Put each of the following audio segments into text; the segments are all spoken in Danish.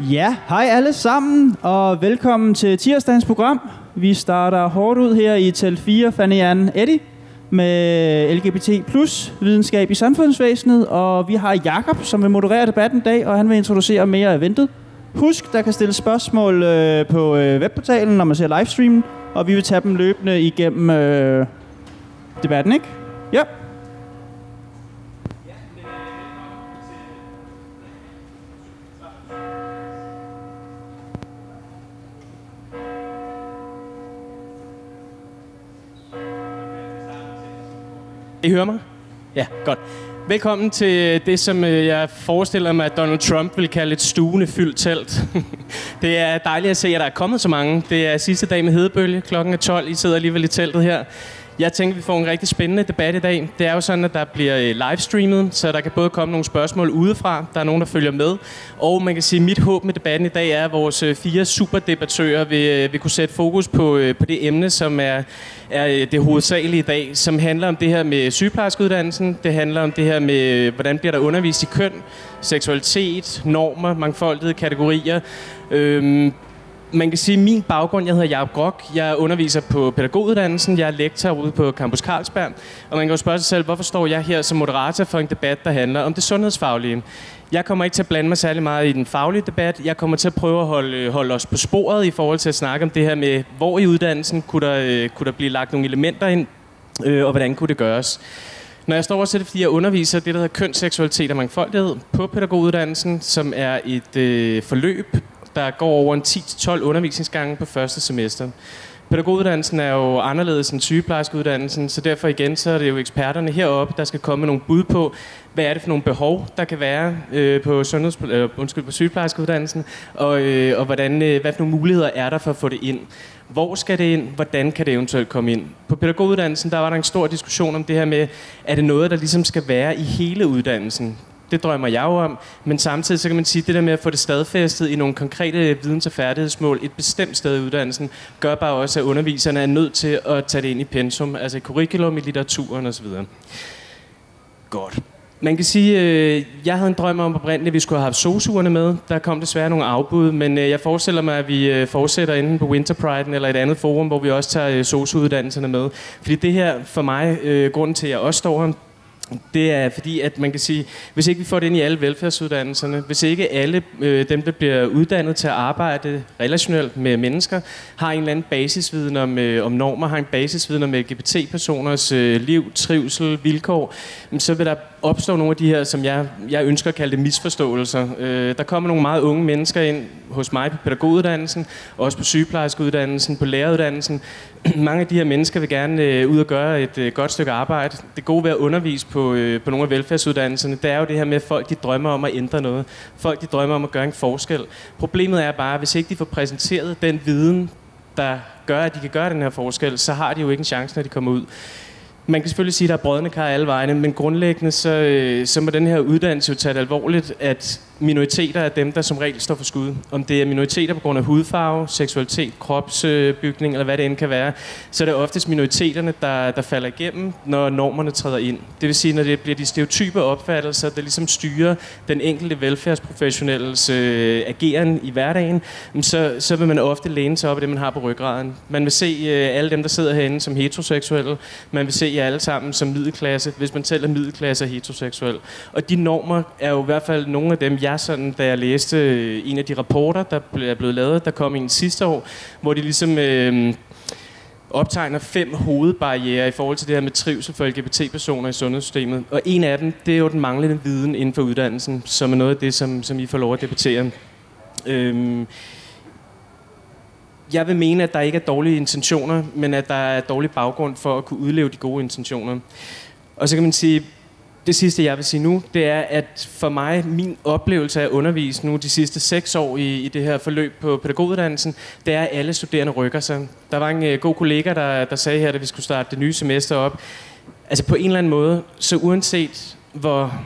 Ja, hej alle sammen, og velkommen til tirsdagens program. Vi starter hårdt ud her i Tel 4 Fanny Jan Eddy, med LGBT plus videnskab i samfundsvæsenet, og vi har Jakob som vil moderere debatten i dag, og han vil introducere mere af eventet. Husk, der kan stille spørgsmål øh, på øh, webportalen, når man ser livestreamen, og vi vil tage dem løbende igennem øh, debatten, ikke? Ja. I hører mig? Ja, godt. Velkommen til det, som øh, jeg forestiller mig, at Donald Trump vil kalde et stuende fyldt telt. det er dejligt at se, at der er kommet så mange. Det er sidste dag med hedebølge. Klokken er 12. I sidder alligevel i teltet her. Jeg tænker, vi får en rigtig spændende debat i dag. Det er jo sådan, at der bliver øh, livestreamet, så der kan både komme nogle spørgsmål udefra, der er nogen, der følger med, og man kan sige, at mit håb med debatten i dag er, at vores øh, fire superdebattører vil, øh, vil kunne sætte fokus på, på det emne, som er, er det hovedsagelige i dag, som handler om det her med sygeplejerskeuddannelsen, det handler om det her med, hvordan bliver der undervist i køn, seksualitet, normer, mangfoldighed, kategorier, øhm, man kan sige, at min baggrund, jeg hedder Jacob Grok. Jeg underviser på pædagoguddannelsen. Jeg er lektor ude på Campus Carlsberg. Og man kan jo spørge sig selv, hvorfor står jeg her som moderator for en debat, der handler om det sundhedsfaglige? Jeg kommer ikke til at blande mig særlig meget i den faglige debat. Jeg kommer til at prøve at holde, holde os på sporet i forhold til at snakke om det her med, hvor i uddannelsen kunne der, øh, kunne der blive lagt nogle elementer ind, øh, og hvordan kunne det gøres. Når jeg står og til det fordi jeg underviser det, der hedder kønsseksualitet og mangfoldighed på pædagoguddannelsen, som er et øh, forløb, der går over en 10-12 undervisningsgange på første semester. Pædagoguddannelsen er jo anderledes end sygeplejerskeuddannelsen, så derfor igen så er det jo eksperterne heroppe, der skal komme med nogle bud på, hvad er det for nogle behov, der kan være øh, på, sundheds, øh, undskyld, på sygeplejerskeuddannelsen, og, øh, og hvordan, øh, hvad for nogle muligheder er der for at få det ind. Hvor skal det ind? Hvordan kan det eventuelt komme ind? På pædagoguddannelsen der var der en stor diskussion om det her med, er det noget, der ligesom skal være i hele uddannelsen? Det drømmer jeg jo om, men samtidig så kan man sige, at det der med at få det stadfæstet i nogle konkrete videns- og færdighedsmål et bestemt sted i uddannelsen, gør bare også, at underviserne er nødt til at tage det ind i pensum, altså i curriculum, i litteraturen osv. Godt. Man kan sige, øh, jeg havde en drøm om oprindeligt, at vi skulle have haft sosuerne med. Der kom desværre nogle afbud, men øh, jeg forestiller mig, at vi øh, fortsætter enten på Winter Pride eller et andet forum, hvor vi også tager øh, sosuuddannelserne med. Fordi det her, for mig, øh, grunden til, at jeg også står her, det er fordi, at man kan sige, hvis ikke vi får det ind i alle velfærdsuddannelserne, hvis ikke alle øh, dem, der bliver uddannet til at arbejde relationelt med mennesker, har en eller anden basisviden om, øh, om normer, har en basisviden om LGBT-personers øh, liv, trivsel, vilkår, så vil der opstå nogle af de her, som jeg, jeg ønsker at kalde det misforståelser. Øh, der kommer nogle meget unge mennesker ind hos mig på pædagoguddannelsen, også på sygeplejerskeuddannelsen, på læreruddannelsen. Mange af de her mennesker vil gerne øh, ud og gøre et øh, godt stykke arbejde. Det gode ved at undervise på, øh, på nogle af velfærdsuddannelserne, det er jo det her med, at folk de drømmer om at ændre noget. Folk de drømmer om at gøre en forskel. Problemet er bare, at hvis ikke de får præsenteret den viden, der gør, at de kan gøre den her forskel, så har de jo ikke en chance, når de kommer ud. Man kan selvfølgelig sige, at der er brødende kar alle vegne, men grundlæggende så, øh, så må den her uddannelse jo tage det alvorligt, at minoriteter er dem, der som regel står for skud. Om det er minoriteter på grund af hudfarve, seksualitet, kropsbygning eller hvad det end kan være, så er det oftest minoriteterne, der, der falder igennem, når normerne træder ind. Det vil sige, når det bliver de stereotype opfattelser, der ligesom styrer den enkelte velfærdsprofessionelles øh, ageren i hverdagen, så, så vil man ofte læne sig op af det, man har på ryggraden. Man vil se øh, alle dem, der sidder herinde som heteroseksuelle. Man vil se jer alle sammen som middelklasse, hvis man selv er middelklasse og heteroseksuel. Og de normer er jo i hvert fald nogle af dem, jeg sådan, da jeg læste øh, en af de rapporter, der er blevet lavet, der kom en sidste år, hvor de ligesom øh, optegner fem hovedbarriere i forhold til det her med trivsel for LGBT-personer i sundhedssystemet. Og en af dem, det er jo den manglende viden inden for uddannelsen, som er noget af det, som, som I får lov at debattere. Øhm, jeg vil mene, at der ikke er dårlige intentioner, men at der er dårlig baggrund for at kunne udleve de gode intentioner. Og så kan man sige, det sidste, jeg vil sige nu, det er, at for mig, min oplevelse af at undervise nu de sidste seks år i, i det her forløb på pædagoguddannelsen, det er, at alle studerende rykker sig. Der var en uh, god kollega, der, der sagde her, at vi skulle starte det nye semester op. Altså på en eller anden måde, så uanset hvor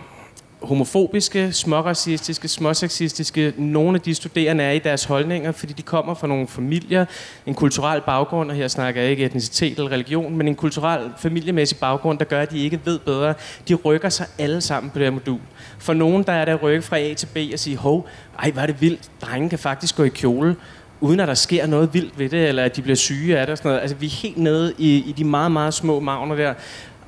homofobiske, småracistiske, småsexistiske. Nogle af de studerende er i deres holdninger, fordi de kommer fra nogle familier, en kulturel baggrund, og her snakker jeg ikke etnicitet eller religion, men en kulturel familiemæssig baggrund, der gør, at de ikke ved bedre. De rykker sig alle sammen på det her modul. For nogen, der er der rykke fra A til B og sige, hov, ej, hvor er det vildt, drengen kan faktisk gå i kjole uden at der sker noget vildt ved det, eller at de bliver syge af det og sådan noget. Altså, vi er helt nede i, i de meget, meget små magner der.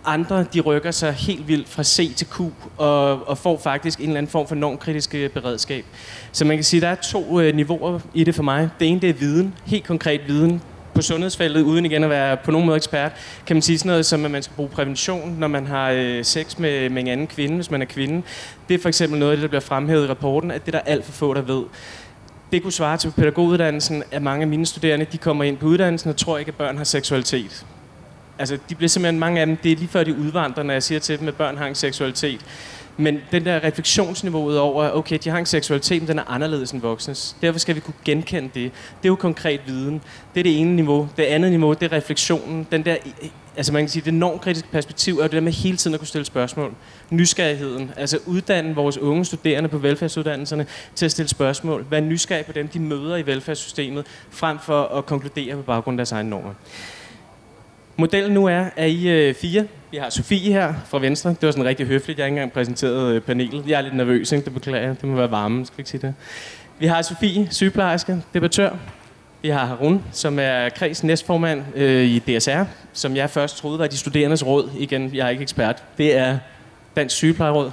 Andre, de rykker sig helt vildt fra C til Q, og, og får faktisk en eller anden form for normkritisk øh, beredskab. Så man kan sige, at der er to øh, niveauer i det for mig. Det ene, det er viden. Helt konkret viden på sundhedsfeltet, uden igen at være på nogen måde ekspert, kan man sige sådan noget som, at man skal bruge prævention, når man har øh, sex med, med en anden kvinde, hvis man er kvinde. Det er for eksempel noget af det, der bliver fremhævet i rapporten, at det er der alt for få, der ved det kunne svare til pædagoguddannelsen, at mange af mine studerende, de kommer ind på uddannelsen og tror ikke, at børn har seksualitet. Altså, de bliver simpelthen, mange af dem, det er lige før de udvandrer, når jeg siger til dem, at børn har en seksualitet. Men den der refleksionsniveauet over, okay, de har en seksualitet, men den er anderledes end voksnes. Derfor skal vi kunne genkende det. Det er jo konkret viden. Det er det ene niveau. Det andet niveau, det er refleksionen. Den der, altså man kan sige, det normkritiske perspektiv er jo det der med hele tiden at kunne stille spørgsmål. Nysgerrigheden. Altså uddanne vores unge studerende på velfærdsuddannelserne til at stille spørgsmål. Være nysgerrig på dem, de møder i velfærdssystemet, frem for at konkludere på baggrund af deres egne normer. Modellen nu er, at I øh, fire, vi har Sofie her fra Venstre. Det var sådan rigtig høfligt. Jeg har ikke engang præsenteret øh, panelet. Jeg er lidt nervøs, ikke? det beklager jeg. Det må være varme, skal ikke sige det. Vi har Sofie, sygeplejerske, debattør. Vi har Harun, som er kreds næstformand øh, i DSR, som jeg først troede var de studerendes råd. Igen, jeg er ikke ekspert. Det er Dansk Sygeplejeråd.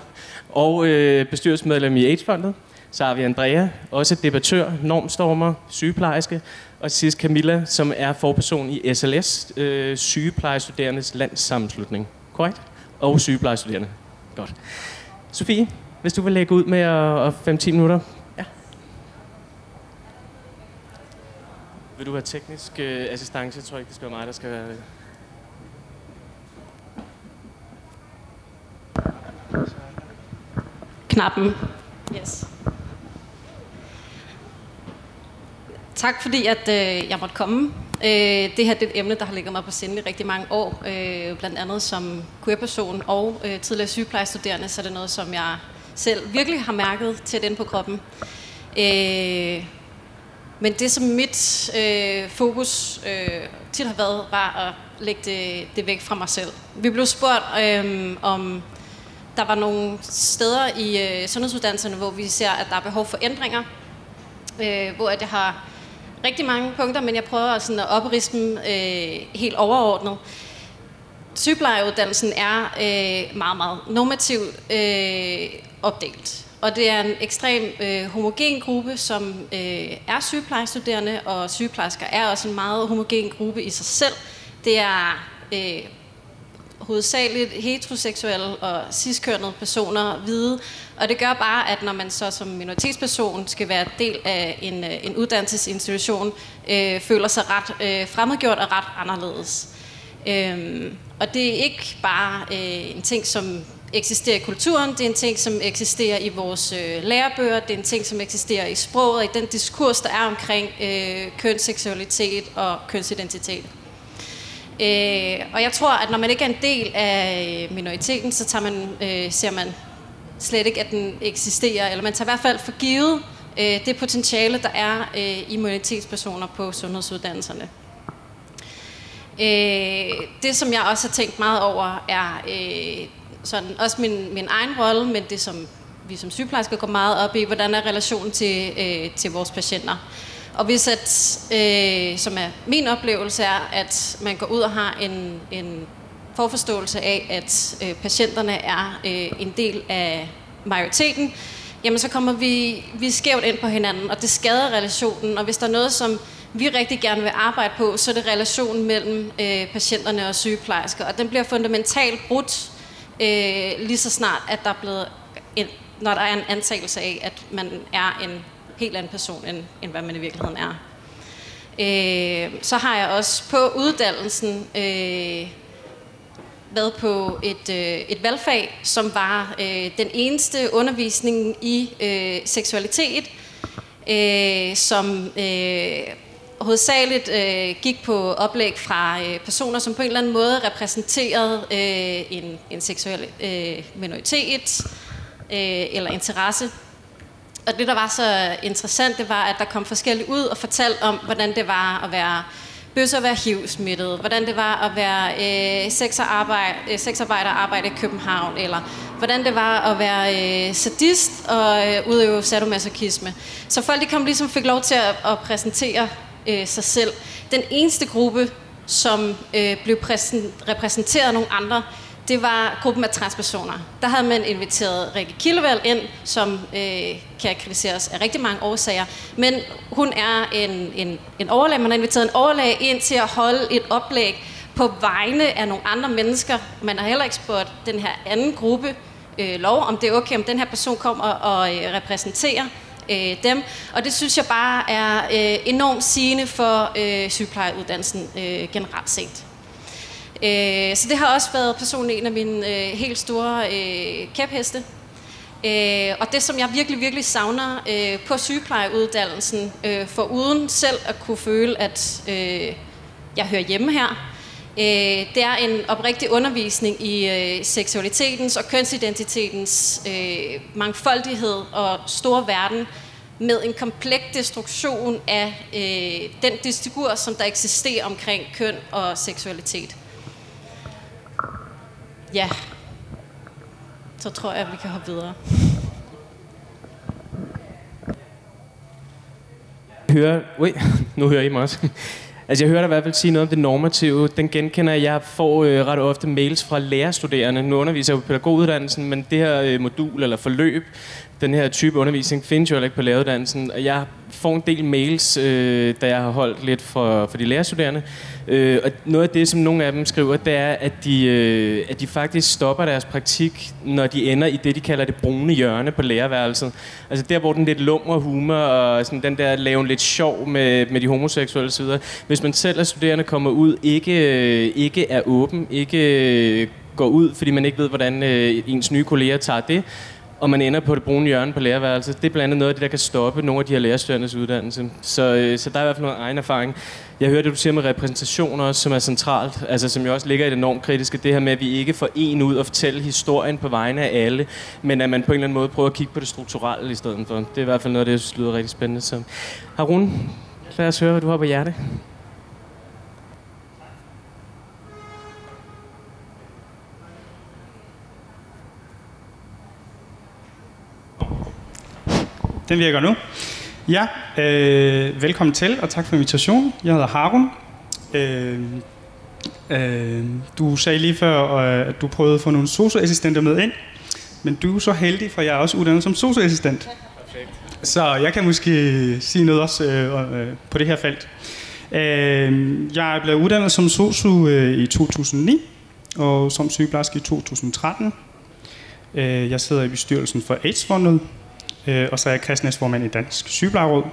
Og øh, bestyrelsesmedlem i AIDS-fondet. Så har vi Andrea, også debattør, normstormer, sygeplejerske. Og sidst Camilla, som er forperson i SLS, øh, sygeplejestuderendes landssammenslutning. Korrekt? Og sygeplejestuderende. Godt. Sofie, hvis du vil lægge ud med at 5-10 minutter. Ja. Vil du have teknisk øh, assistance? Jeg tror ikke, det skal være mig, der skal være... Knappen. Yes. Tak fordi, at øh, jeg måtte komme. Øh, det her det er et emne, der har ligget mig på sinde i rigtig mange år. Øh, blandt andet som queerperson og øh, tidligere sygeplejestuderende, så er det noget, som jeg selv virkelig har mærket til den på kroppen. Øh, men det, som mit øh, fokus øh, tit har været, var at lægge det, det væk fra mig selv. Vi blev spurgt, øh, om der var nogle steder i øh, sundhedsuddannelserne, hvor vi ser, at der er behov for ændringer. Øh, hvor at jeg har rigtig mange punkter, men jeg prøver sådan at opriste dem øh, helt overordnet. Sygeplejeuddannelsen er øh, meget, meget normativt øh, opdelt. Og det er en ekstrem øh, homogen gruppe, som øh, er sygeplejestuderende, og sygeplejersker er også en meget homogen gruppe i sig selv. Det er øh, hovedsageligt heteroseksuelle og ciskønnede personer hvide. Og det gør bare, at når man så som minoritetsperson skal være del af en, øh, en uddannelsesinstitution, øh, føler sig ret øh, fremmedgjort og ret anderledes. Øhm, og det er ikke bare øh, en ting, som eksisterer i kulturen, det er en ting, som eksisterer i vores øh, lærebøger, det er en ting, som eksisterer i sproget og i den diskurs, der er omkring øh, kønsseksualitet og kønsidentitet. Øh, og jeg tror, at når man ikke er en del af minoriteten, så tager man, øh, ser man slet ikke, at den eksisterer, eller man tager i hvert fald for givet øh, det potentiale, der er øh, i minoritetspersoner på sundhedsuddannelserne. Øh, det, som jeg også har tænkt meget over, er øh, sådan, også min, min egen rolle, men det, som vi som sygeplejersker går meget op i, hvordan er relationen til, øh, til vores patienter. Og hvis at, øh, som er min oplevelse er, at man går ud og har en, en forforståelse af, at øh, patienterne er øh, en del af majoriteten, jamen så kommer vi, vi skævt ind på hinanden, og det skader relationen. Og hvis der er noget, som vi rigtig gerne vil arbejde på, så er det relationen mellem øh, patienterne og sygeplejersker. Og den bliver fundamentalt brudt, øh, lige så snart, at der er blevet en, når der er en antagelse af, at man er en helt anden person, end, end hvad man i virkeligheden er. Øh, så har jeg også på uddannelsen øh, været på et, øh, et valgfag, som var øh, den eneste undervisning i øh, seksualitet, øh, som øh, hovedsageligt øh, gik på oplæg fra øh, personer, som på en eller anden måde repræsenterede øh, en, en seksuel øh, minoritet, øh, eller interesse. Og det, der var så interessant, det var, at der kom forskellige ud og fortalte om, hvordan det var at være bøsse at være HIV-smittet, hvordan det var at være øh, sexarbejder, øh, sexarbejder og arbejde i København, eller hvordan det var at være øh, sadist og øh, udøve sadomasochisme. Så folk de kom ligesom fik lov til at, at præsentere øh, sig selv. Den eneste gruppe, som øh, blev repræsenteret af nogle andre, det var gruppen af transpersoner. Der havde man inviteret Rikke Kildevald ind, som øh, kan kritiseres af rigtig mange årsager. Men hun er en, en, en overlæge. Man har inviteret en overlæge ind til at holde et oplæg på vegne af nogle andre mennesker. Man har heller ikke spurgt den her anden gruppe øh, lov, om det er okay, om den her person kommer og, og øh, repræsenterer øh, dem. Og det synes jeg bare er øh, enormt sigende for øh, sygeplejeuddannelsen øh, generelt set. Øh, så det har også været personligt en af mine øh, helt store øh, kæpheste. Øh, og det, som jeg virkelig, virkelig savner øh, på sygeplejeuddannelsen, øh, for uden selv at kunne føle, at øh, jeg hører hjemme her, øh, det er en oprigtig undervisning i øh, seksualitetens og kønsidentitetens øh, mangfoldighed og store verden, med en kompleks destruktion af øh, den diskur, som der eksisterer omkring køn og seksualitet. Ja, så tror jeg, at vi kan hoppe videre. Hører, ui, nu hører I mig også. Altså jeg hører dig i hvert fald sige noget om det normative. Den genkender jeg. Jeg får øh, ret ofte mails fra lærerstuderende. Nu underviser jeg på pædagoguddannelsen, men det her øh, modul eller forløb, den her type undervisning findes jo ikke på læreruddannelsen. Og jeg får en del mails, øh, da jeg har holdt lidt for, for de lærerstuderende. Øh, og noget af det, som nogle af dem skriver, det er, at de, øh, at de faktisk stopper deres praktik, når de ender i det, de kalder det brune hjørne på lærerværelset. Altså der, hvor den lidt lummer humor og sådan den der laven lidt sjov med, med de homoseksuelle osv. Hvis man selv er studerende kommer ud, ikke, øh, ikke er åben, ikke øh, går ud, fordi man ikke ved, hvordan øh, ens nye kolleger tager det, og man ender på det brune hjørne på lærerværelset. Det er blandt andet noget af det, der kan stoppe nogle af de her lærerstuderendes uddannelse. Så, øh, så der er i hvert fald noget egen erfaring. Jeg hørte det, du siger med repræsentationer som er centralt, altså som jo også ligger i det enormt kritiske, det her med, at vi ikke får en ud og fortælle historien på vegne af alle, men at man på en eller anden måde prøver at kigge på det strukturelle i stedet for. Det er i hvert fald noget af det, jeg synes lyder rigtig spændende. Så Harun, lad os høre, hvad du har på hjerte. Den virker nu. Ja, øh, velkommen til, og tak for invitationen. Jeg hedder Harun. Øh, øh, du sagde lige før, øh, at du prøvede at få nogle socioassistenter med ind. Men du er så heldig, for jeg er også uddannet som socioassistent. Så jeg kan måske sige noget også øh, øh, på det her felt. Øh, jeg blevet uddannet som sosu øh, i 2009, og som sygeplejerske i 2013. Øh, jeg sidder i bestyrelsen for AIDS-fondet, øh, og så er jeg kredsnæstformand i Dansk Sygeplejeråd.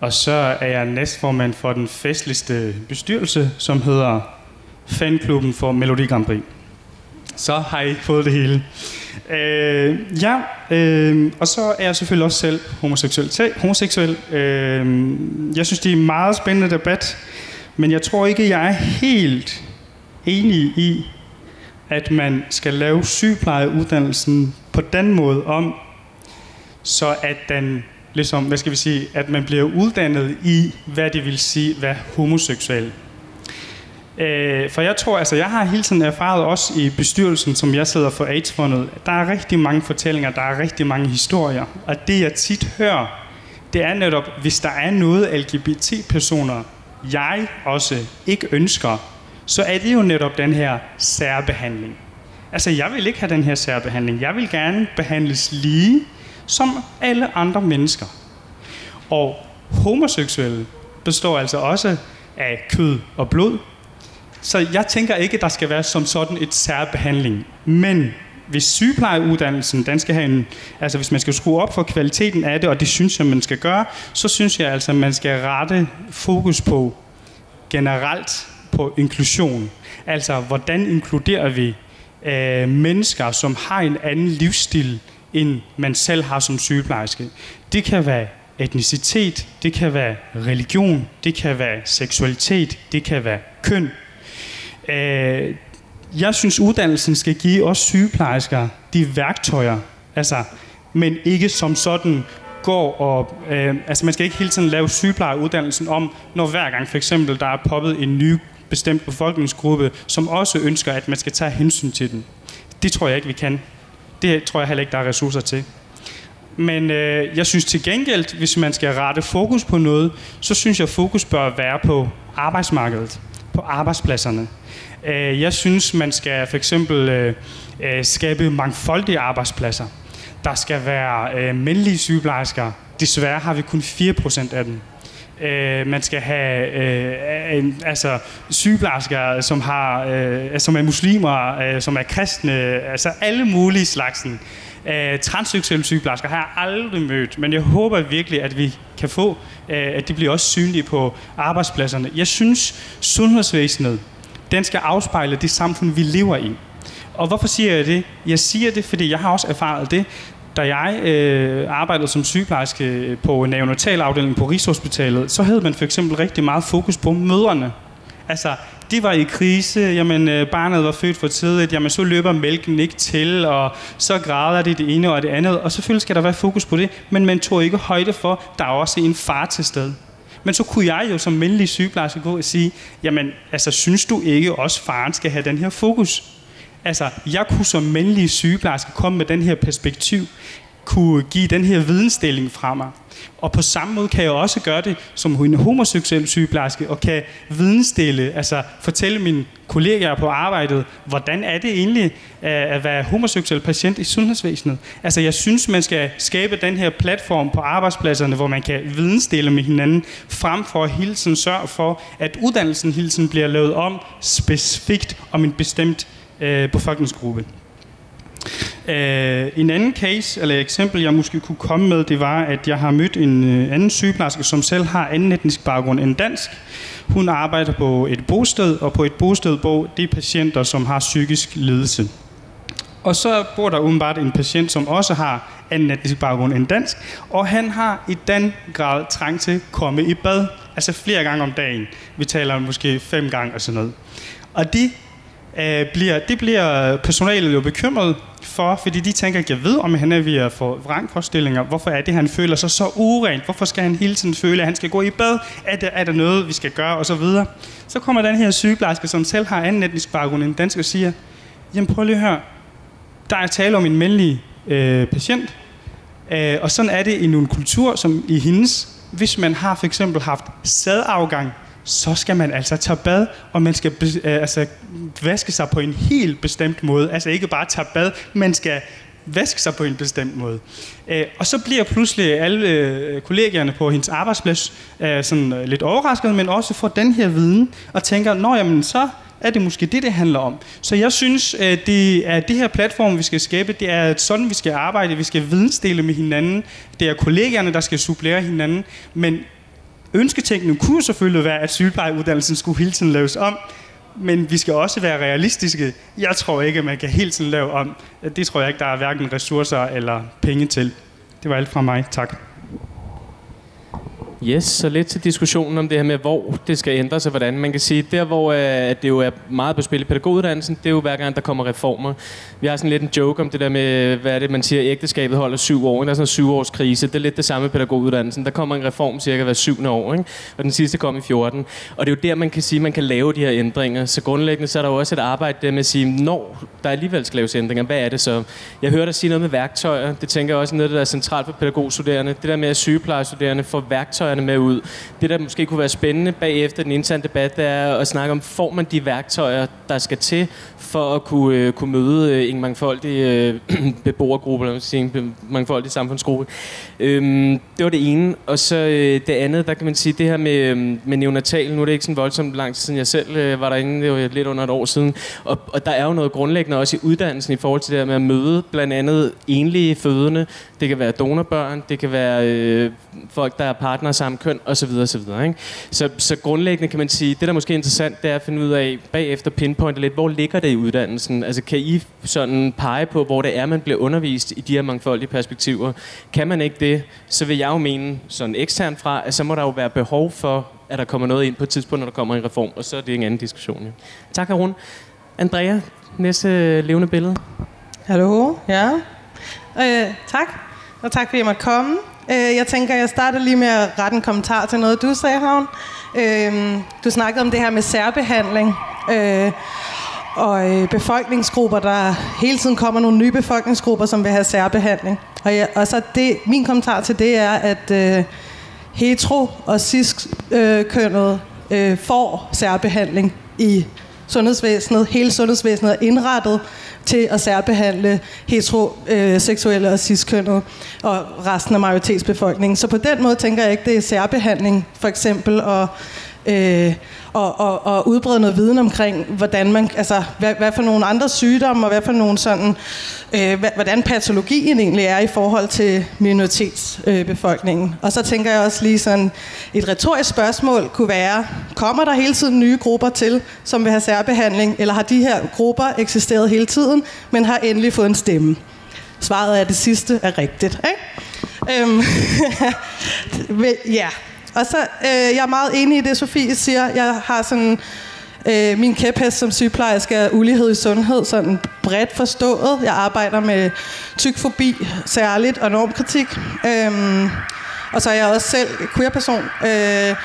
Og så er jeg næstformand for den festligste bestyrelse, som hedder Fanklubben for Melodi Grand Prix. Så har I fået det hele. Øh, ja, øh, og så er jeg selvfølgelig også selv homoseksuel. homoseksuel. Øh, jeg synes, det er en meget spændende debat, men jeg tror ikke, jeg er helt enig i, at man skal lave sygeplejeuddannelsen på den måde om, så at den ligesom, hvad skal vi sige, at man bliver uddannet i, hvad det vil sige at være homoseksuel. Øh, for jeg tror, altså jeg har hele tiden erfaret også i bestyrelsen, som jeg sidder for AIDS-fundet, der er rigtig mange fortællinger, der er rigtig mange historier. Og det jeg tit hører, det er netop, hvis der er noget LGBT-personer, jeg også ikke ønsker, så er det jo netop den her særbehandling. Altså jeg vil ikke have den her særbehandling. Jeg vil gerne behandles lige, som alle andre mennesker. Og homoseksuelle består altså også af kød og blod. Så jeg tænker ikke, at der skal være som sådan et særbehandling. Men hvis sygeplejeuddannelsen, den skal have en, altså hvis man skal skrue op for kvaliteten af det, og det synes jeg, man skal gøre, så synes jeg altså, at man skal rette fokus på generelt på inklusion. Altså, hvordan inkluderer vi øh, mennesker, som har en anden livsstil end man selv har som sygeplejerske. Det kan være etnicitet, det kan være religion, det kan være seksualitet, det kan være køn. Øh, jeg synes, uddannelsen skal give os sygeplejersker de værktøjer, Altså, men ikke som sådan går og... Øh, altså, man skal ikke hele tiden lave sygeplejeuddannelsen om, når hver gang for eksempel der er poppet en ny bestemt befolkningsgruppe, som også ønsker, at man skal tage hensyn til den. Det tror jeg ikke, vi kan. Det tror jeg heller ikke, der er ressourcer til. Men øh, jeg synes til gengæld, hvis man skal rette fokus på noget, så synes jeg, at fokus bør være på arbejdsmarkedet, på arbejdspladserne. Øh, jeg synes, man skal for eksempel øh, øh, skabe mangfoldige arbejdspladser. Der skal være øh, mandlige sygeplejersker. Desværre har vi kun 4% af dem. Øh, man skal have øh, en, altså sygeplejersker, som har, øh, som er muslimer, øh, som er kristne, altså alle mulige slagsen. Øh, transseksuelle sygeplejersker har jeg aldrig mødt, men jeg håber virkelig, at vi kan få, øh, at de bliver også synlige på arbejdspladserne. Jeg synes, sundhedsvæsenet, den skal afspejle det samfund, vi lever i. Og hvorfor siger jeg det? Jeg siger det, fordi jeg har også erfaret det. Da jeg øh, arbejdede som sygeplejerske øh, på neonatalafdelingen på Rigshospitalet, så havde man for eksempel rigtig meget fokus på mødrene. Altså, de var i krise, jamen øh, barnet var født for tidligt, jamen så løber mælken ikke til, og så græder det det ene og det andet, og selvfølgelig skal der være fokus på det, men man tog ikke højde for, der er også en far til stede. Men så kunne jeg jo som mandlig sygeplejerske gå og sige, jamen altså synes du ikke også faren skal have den her fokus? Altså, jeg kunne som mandlig sygeplejerske komme med den her perspektiv, kunne give den her vidensdeling fra mig. Og på samme måde kan jeg også gøre det som en homoseksuel sygeplejerske, og kan vidensdele, altså fortælle mine kollegaer på arbejdet, hvordan er det egentlig øh, at være homoseksuel patient i sundhedsvæsenet. Altså jeg synes, man skal skabe den her platform på arbejdspladserne, hvor man kan vidensdele med hinanden, frem for at hele tiden sørge for, at uddannelsen hele tiden bliver lavet om specifikt om en bestemt øh, befolkningsgruppe. Øh, en anden case, eller eksempel, jeg måske kunne komme med, det var, at jeg har mødt en øh, anden sygeplejerske, som selv har anden etnisk baggrund end dansk. Hun arbejder på et bosted, og på et bosted bor de patienter, som har psykisk lidelse. Og så bor der umiddelbart en patient, som også har anden etnisk baggrund end dansk, og han har i den grad trang til at komme i bad, altså flere gange om dagen. Vi taler om måske fem gange og sådan noget. Og det øh, bliver, det bliver personalet jo bekymret for, fordi de tænker, jeg ved, om han er ved at få vrangforestillinger. Hvorfor er det, han føler sig så urent? Hvorfor skal han hele tiden føle, at han skal gå i bad? Er der, er der noget, vi skal gøre? Og så videre. Så kommer den her sygeplejerske, som selv har anden etnisk baggrund end dansk, og siger, jamen prøv lige at høre, der er tale om en mandlig øh, patient, øh, og sådan er det i nogle kultur, som i hendes, hvis man har for eksempel haft sædafgang, så skal man altså tage bad, og man skal øh, altså, vaske sig på en helt bestemt måde. Altså ikke bare tage bad, man skal vaske sig på en bestemt måde. Øh, og så bliver pludselig alle øh, kollegerne på hendes arbejdsplads øh, sådan, øh, lidt overrasket, men også får den her viden, og tænker, nå jamen, så er det måske det, det handler om. Så jeg synes, øh, det er det her platform, vi skal skabe. Det er sådan, vi skal arbejde. Vi skal vidensdele med hinanden. Det er kollegerne, der skal supplere hinanden. Men Ønsketænkning kunne selvfølgelig være, at sygeplejeuddannelsen skulle hele tiden laves om, men vi skal også være realistiske. Jeg tror ikke, at man kan hele tiden lave om. Det tror jeg ikke, der er hverken ressourcer eller penge til. Det var alt fra mig. Tak. Yes, så lidt til diskussionen om det her med, hvor det skal ændres og hvordan. Man kan sige, der hvor øh, det jo er meget på spil i pædagoguddannelsen, det er jo hver gang, der kommer reformer. Vi har sådan lidt en joke om det der med, hvad er det, man siger, ægteskabet holder syv år. Der er sådan en syvårskrise. års krise. Det er lidt det samme med pædagoguddannelsen. Der kommer en reform cirka hver syvende år, ikke? og den sidste kom i 14. Og det er jo der, man kan sige, man kan lave de her ændringer. Så grundlæggende så er der jo også et arbejde der med at sige, når der alligevel skal laves ændringer, hvad er det så? Jeg hørte dig sige noget med værktøjer. Det tænker jeg også noget, der er centralt for pædagogstuderende. Det der med, at sygeplejestuderende får værktøjerne med ud. Det, der måske kunne være spændende bagefter den interne debat, det er at snakke om, får man de værktøjer, der skal til for at kunne, øh, kunne møde øh, en mangfoldig øh, beboergruppe, eller sige, en mangfoldig samfundsgruppe. Øhm, det var det ene. Og så øh, det andet, der kan man sige, det her med, øh, med neonatal, nu er det ikke sådan voldsomt lang tid siden jeg selv øh, var derinde, det var lidt under et år siden. Og, og der er jo noget grundlæggende også i uddannelsen i forhold til det her med at møde blandt andet enlige fødende. Det kan være donorbørn, det kan være øh, folk, der er partner samme køn, osv. osv. Ikke? Så, så grundlæggende kan man sige, det der måske er interessant, det er at finde ud af bagefter pinpointe lidt, hvor ligger det i uddannelsen? Altså kan I sådan pege på, hvor det er, man bliver undervist i de her mangfoldige perspektiver? Kan man ikke det, så vil jeg jo mene sådan ekstern fra, at så må der jo være behov for, at der kommer noget ind på et tidspunkt, når der kommer en reform, og så er det en anden diskussion. Ja. Tak, Harun. Andrea, næste øh, levende billede. Hallo, ja. Øh, tak, og tak fordi jeg måtte komme. Øh, jeg tænker, jeg starter lige med at rette en kommentar til noget, du sagde, Havn. Øh, du snakkede om det her med særbehandling. Øh, og øh, befolkningsgrupper, der hele tiden kommer nogle nye befolkningsgrupper, som vil have særbehandling. Og, ja, og så det, min kommentar til det er, at øh, hetero- og cis-kønnet øh, får særbehandling i sundhedsvæsenet. Hele sundhedsvæsenet er indrettet til at særbehandle heteroseksuelle og cis-kønnet og resten af majoritetsbefolkningen. Så på den måde tænker jeg ikke, det er særbehandling, for eksempel, at øh, og, og, og udbrede noget viden omkring, hvordan man, altså, hvad, hvad for nogle andre sygdomme, og hvad for nogle sådan, øh, hvordan patologien egentlig er i forhold til minoritetsbefolkningen. Øh, og så tænker jeg også lige sådan, et retorisk spørgsmål kunne være, kommer der hele tiden nye grupper til, som vil have særbehandling, eller har de her grupper eksisteret hele tiden, men har endelig fået en stemme? Svaret er, at det sidste er rigtigt. Ikke? Øhm, ja, og så, øh, jeg er meget enig i det, Sofie siger. Jeg har sådan, øh, min kæphest som sygeplejerske er ulighed i sundhed, sådan bredt forstået. Jeg arbejder med tykfobi særligt, og normkritik. Øhm, og så er jeg også selv queer-person. Øh,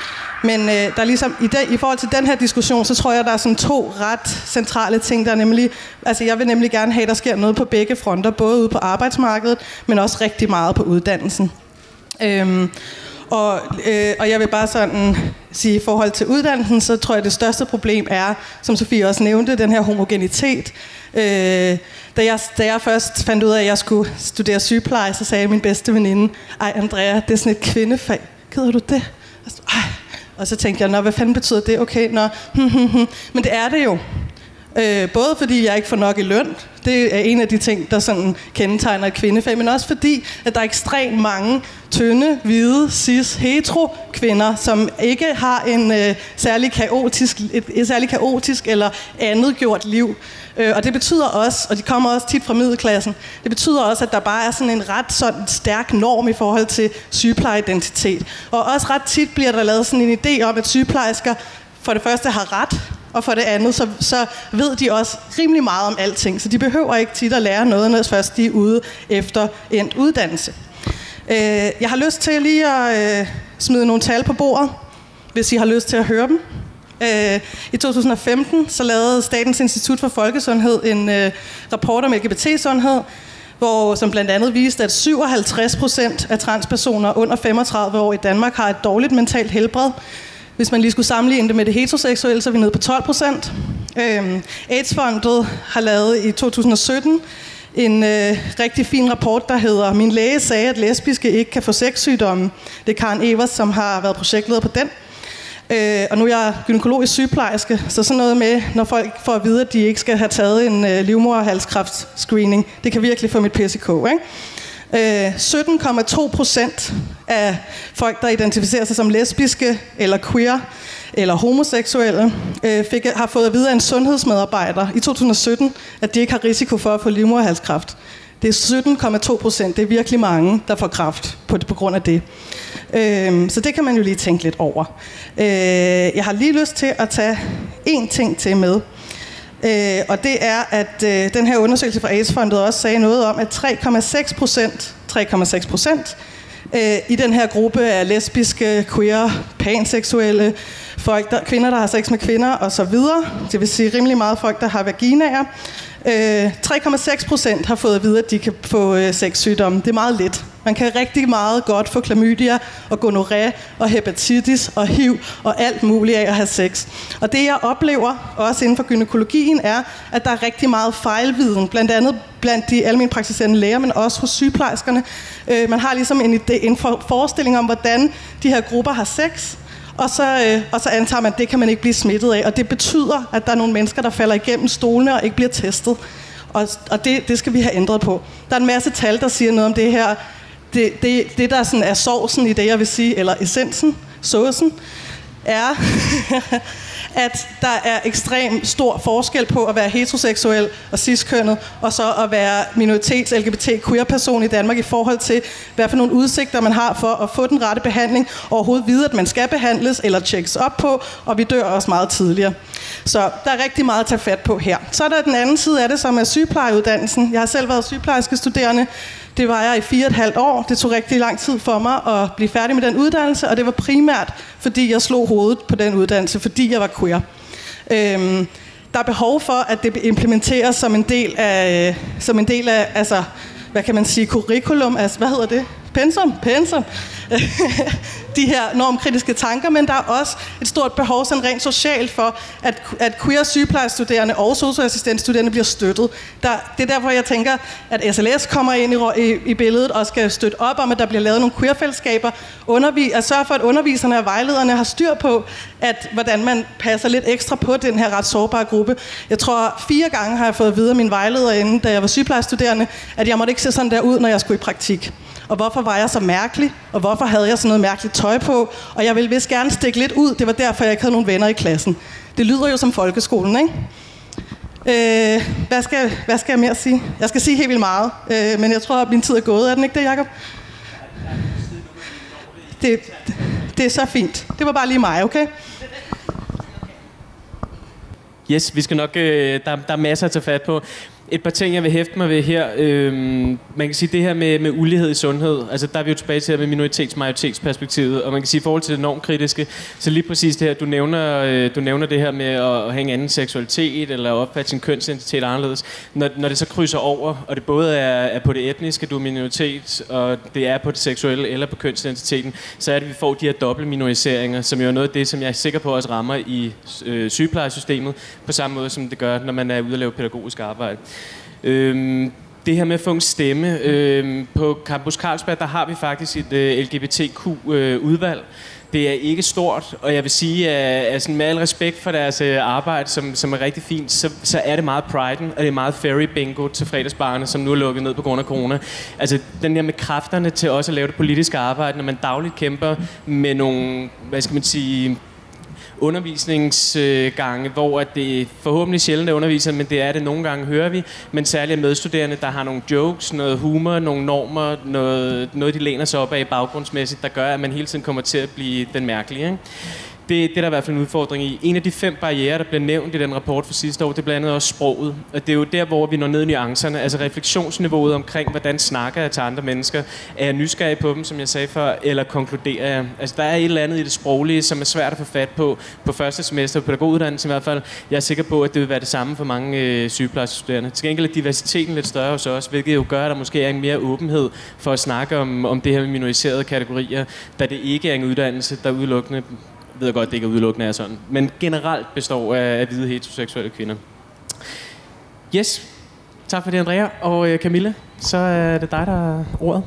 men øh, der er ligesom, i, den, i forhold til den her diskussion, så tror jeg, der er sådan to ret centrale ting, der er nemlig, altså jeg vil nemlig gerne have, at der sker noget på begge fronter, både ude på arbejdsmarkedet, men også rigtig meget på uddannelsen. Øhm, og, øh, og jeg vil bare sådan sige, i forhold til uddannelsen, så tror jeg, det største problem er, som Sofie også nævnte, den her homogenitet. Øh, da, jeg, da jeg først fandt ud af, at jeg skulle studere sygepleje, så sagde min bedste veninde, ej Andrea, det er sådan et kvindefag. Gider du det? Og så, ej. og så tænkte jeg, nå, hvad fanden betyder det? Okay, nå, men det er det jo. Øh, både fordi jeg ikke får nok i løn, det er en af de ting, der sådan kendetegner et kvindefag, men også fordi, at der er ekstremt mange tynde, hvide, cis, hetero kvinder, som ikke har en øh, særlig kaotisk, et, et særlig kaotisk eller andet gjort liv. Øh, og det betyder også, og de kommer også tit fra middelklassen, det betyder også, at der bare er sådan en ret sådan stærk norm i forhold til sygeplejeidentitet. Og også ret tit bliver der lavet sådan en idé om, at sygeplejersker for det første har ret, og for det andet, så, så ved de også rimelig meget om alting, så de behøver ikke tit at lære noget, når først de er ude efter endt uddannelse. Øh, jeg har lyst til lige at øh, smide nogle tal på bordet, hvis I har lyst til at høre dem. Øh, I 2015 så lavede Statens Institut for Folkesundhed en øh, rapport om LGBT-sundhed, hvor, som blandt andet viste, at 57 procent af transpersoner under 35 år i Danmark har et dårligt mentalt helbred, hvis man lige skulle sammenligne det med det heteroseksuelle, så er vi nede på 12 procent. Øhm, AIDS-fondet har lavet i 2017 en øh, rigtig fin rapport, der hedder Min læge sagde, at lesbiske ikke kan få sexsygdomme. Det er Karen Evers, som har været projektleder på den. Øh, og nu er jeg gynækologisk sygeplejerske, så sådan noget med, når folk får at vide, at de ikke skal have taget en øh, livmoderhalskræft-screening, det kan virkelig få mit PCK, ikke? Øh, 17,2 procent af folk, der identificerer sig som lesbiske eller queer eller homoseksuelle, øh, fik, har fået at vide af en sundhedsmedarbejder i 2017, at de ikke har risiko for at få livmoderhalskræft. Det er 17,2 procent. Det er virkelig mange, der får kræft på, på grund af det. Øh, så det kan man jo lige tænke lidt over. Øh, jeg har lige lyst til at tage én ting til med. Øh, og det er, at øh, den her undersøgelse fra AIDS-fondet også sagde noget om, at 3,6 procent, 3,6 procent øh, i den her gruppe af lesbiske, queer, panseksuelle, folk, der, kvinder, der har sex med kvinder og så videre. Det vil sige rimelig meget folk, der har vaginaer. Øh, 3,6 procent har fået at vide, at de kan få øh, sexsygdomme. Det er meget lidt. Man kan rigtig meget godt få klamydia og gonoré og hepatitis og HIV og alt muligt af at have sex. Og det jeg oplever, også inden for gynekologien, er, at der er rigtig meget fejlviden, blandt andet blandt de almindelige praktiserende læger, men også hos sygeplejerskerne. Øh, man har ligesom en, idé, en forestilling om, hvordan de her grupper har sex, og så, øh, og så antager man, at det kan man ikke blive smittet af. Og det betyder, at der er nogle mennesker, der falder igennem stolene og ikke bliver testet. Og, og det, det skal vi have ændret på. Der er en masse tal, der siger noget om det her. Det, det, det der sådan er sovsen i det, jeg vil sige, eller essensen, såsen, er, at der er ekstrem stor forskel på at være heteroseksuel og ciskønnet, og så at være minoritets LGBT queer person i Danmark i forhold til, hvad for nogle udsigter man har for at få den rette behandling, og overhovedet vide, at man skal behandles eller tjekkes op på, og vi dør også meget tidligere. Så der er rigtig meget at tage fat på her. Så er der den anden side af det, som er sygeplejeuddannelsen. Jeg har selv været sygeplejerske studerende. Det var jeg i fire og et halvt år. Det tog rigtig lang tid for mig at blive færdig med den uddannelse, og det var primært, fordi jeg slog hovedet på den uddannelse, fordi jeg var queer. Øhm, der er behov for, at det implementeres som en del af, som en del af altså, hvad kan man sige, curriculum, altså, hvad hedder det? Pensum? Pensum. de her normkritiske tanker, men der er også et stort behov sådan rent socialt for, at, at queer sygeplejestuderende og socioassistentstuderende bliver støttet. Der, det er derfor, jeg tænker, at SLS kommer ind i, i, i billedet og skal støtte op om, at der bliver lavet nogle queer-fællesskaber, undervi, at sørge for, at underviserne og vejlederne har styr på, at, hvordan man passer lidt ekstra på den her ret sårbare gruppe. Jeg tror, fire gange har jeg fået at vide af min vejleder inden, da jeg var sygeplejestuderende, at jeg måtte ikke se sådan der ud, når jeg skulle i praktik og hvorfor var jeg så mærkelig, og hvorfor havde jeg sådan noget mærkeligt tøj på, og jeg ville vist gerne stikke lidt ud. Det var derfor, jeg ikke havde nogen venner i klassen. Det lyder jo som folkeskolen, ikke? Øh, hvad, skal, hvad skal jeg mere sige? Jeg skal sige helt vildt meget, øh, men jeg tror, at min tid er gået. Er den ikke det, Jacob? Det, det er så fint. Det var bare lige mig, okay? Yes, vi skal nok... Øh, der, der er masser at tage fat på et par ting, jeg vil hæfte mig ved her. Øhm, man kan sige, det her med, med ulighed i sundhed, altså der er vi jo tilbage til med minoritets-majoritetsperspektivet, og man kan sige, i forhold til det normkritiske, så lige præcis det her, du nævner, øh, du nævner det her med at, at hænge anden seksualitet, eller opfatte sin kønsidentitet anderledes. Når, når det så krydser over, og det både er, er på det etniske, du er minoritet, og det er på det seksuelle eller på kønsidentiteten, så er det, at vi får de her dobbelt minoriseringer, som jo er noget af det, som jeg er sikker på også rammer i øh, sygeplejesystemet, på samme måde som det gør, når man er ude at lave pædagogisk arbejde. Øhm, det her med at få en stemme. Øhm, på Campus Carlsberg, der har vi faktisk et øh, LGBTQ-udvalg. Øh, det er ikke stort, og jeg vil sige, at altså, med al respekt for deres øh, arbejde, som, som er rigtig fint, så, så er det meget priden, og det er meget fairy bingo til fredagsbarne, som nu er lukket ned på grund af corona. Altså den der med kræfterne til også at lave det politiske arbejde, når man dagligt kæmper med nogle, hvad skal man sige, undervisningsgange, hvor at det forhåbentlig sjældent er underviser, men det er det nogle gange, hører vi. Men særligt medstuderende, der har nogle jokes, noget humor, nogle normer, noget, noget de læner sig op af baggrundsmæssigt, der gør, at man hele tiden kommer til at blive den mærkelige. Ikke? Det, det er der i hvert fald en udfordring i. En af de fem barriere, der bliver nævnt i den rapport for sidste år, det er blandt andet også sproget. Og det er jo der, hvor vi når ned i nuancerne. Altså refleksionsniveauet omkring, hvordan snakker jeg til andre mennesker. Er jeg nysgerrig på dem, som jeg sagde før, eller konkluderer jeg? Altså der er et eller andet i det sproglige, som er svært at få fat på på første semester på pædagoguddannelsen i hvert fald. Jeg er sikker på, at det vil være det samme for mange øh, sygeplejestuderende. Til gengæld er diversiteten lidt større hos os, hvilket jo gør, at der måske er en mere åbenhed for at snakke om, om det her med minoriserede kategorier, da det ikke er en uddannelse, der udelukkende ved jeg godt, det ikke er udelukkende er sådan, men generelt består af, af hvide heteroseksuelle kvinder. Yes, tak for det, Andrea. Og øh, Camilla, så er det dig, der har ordet.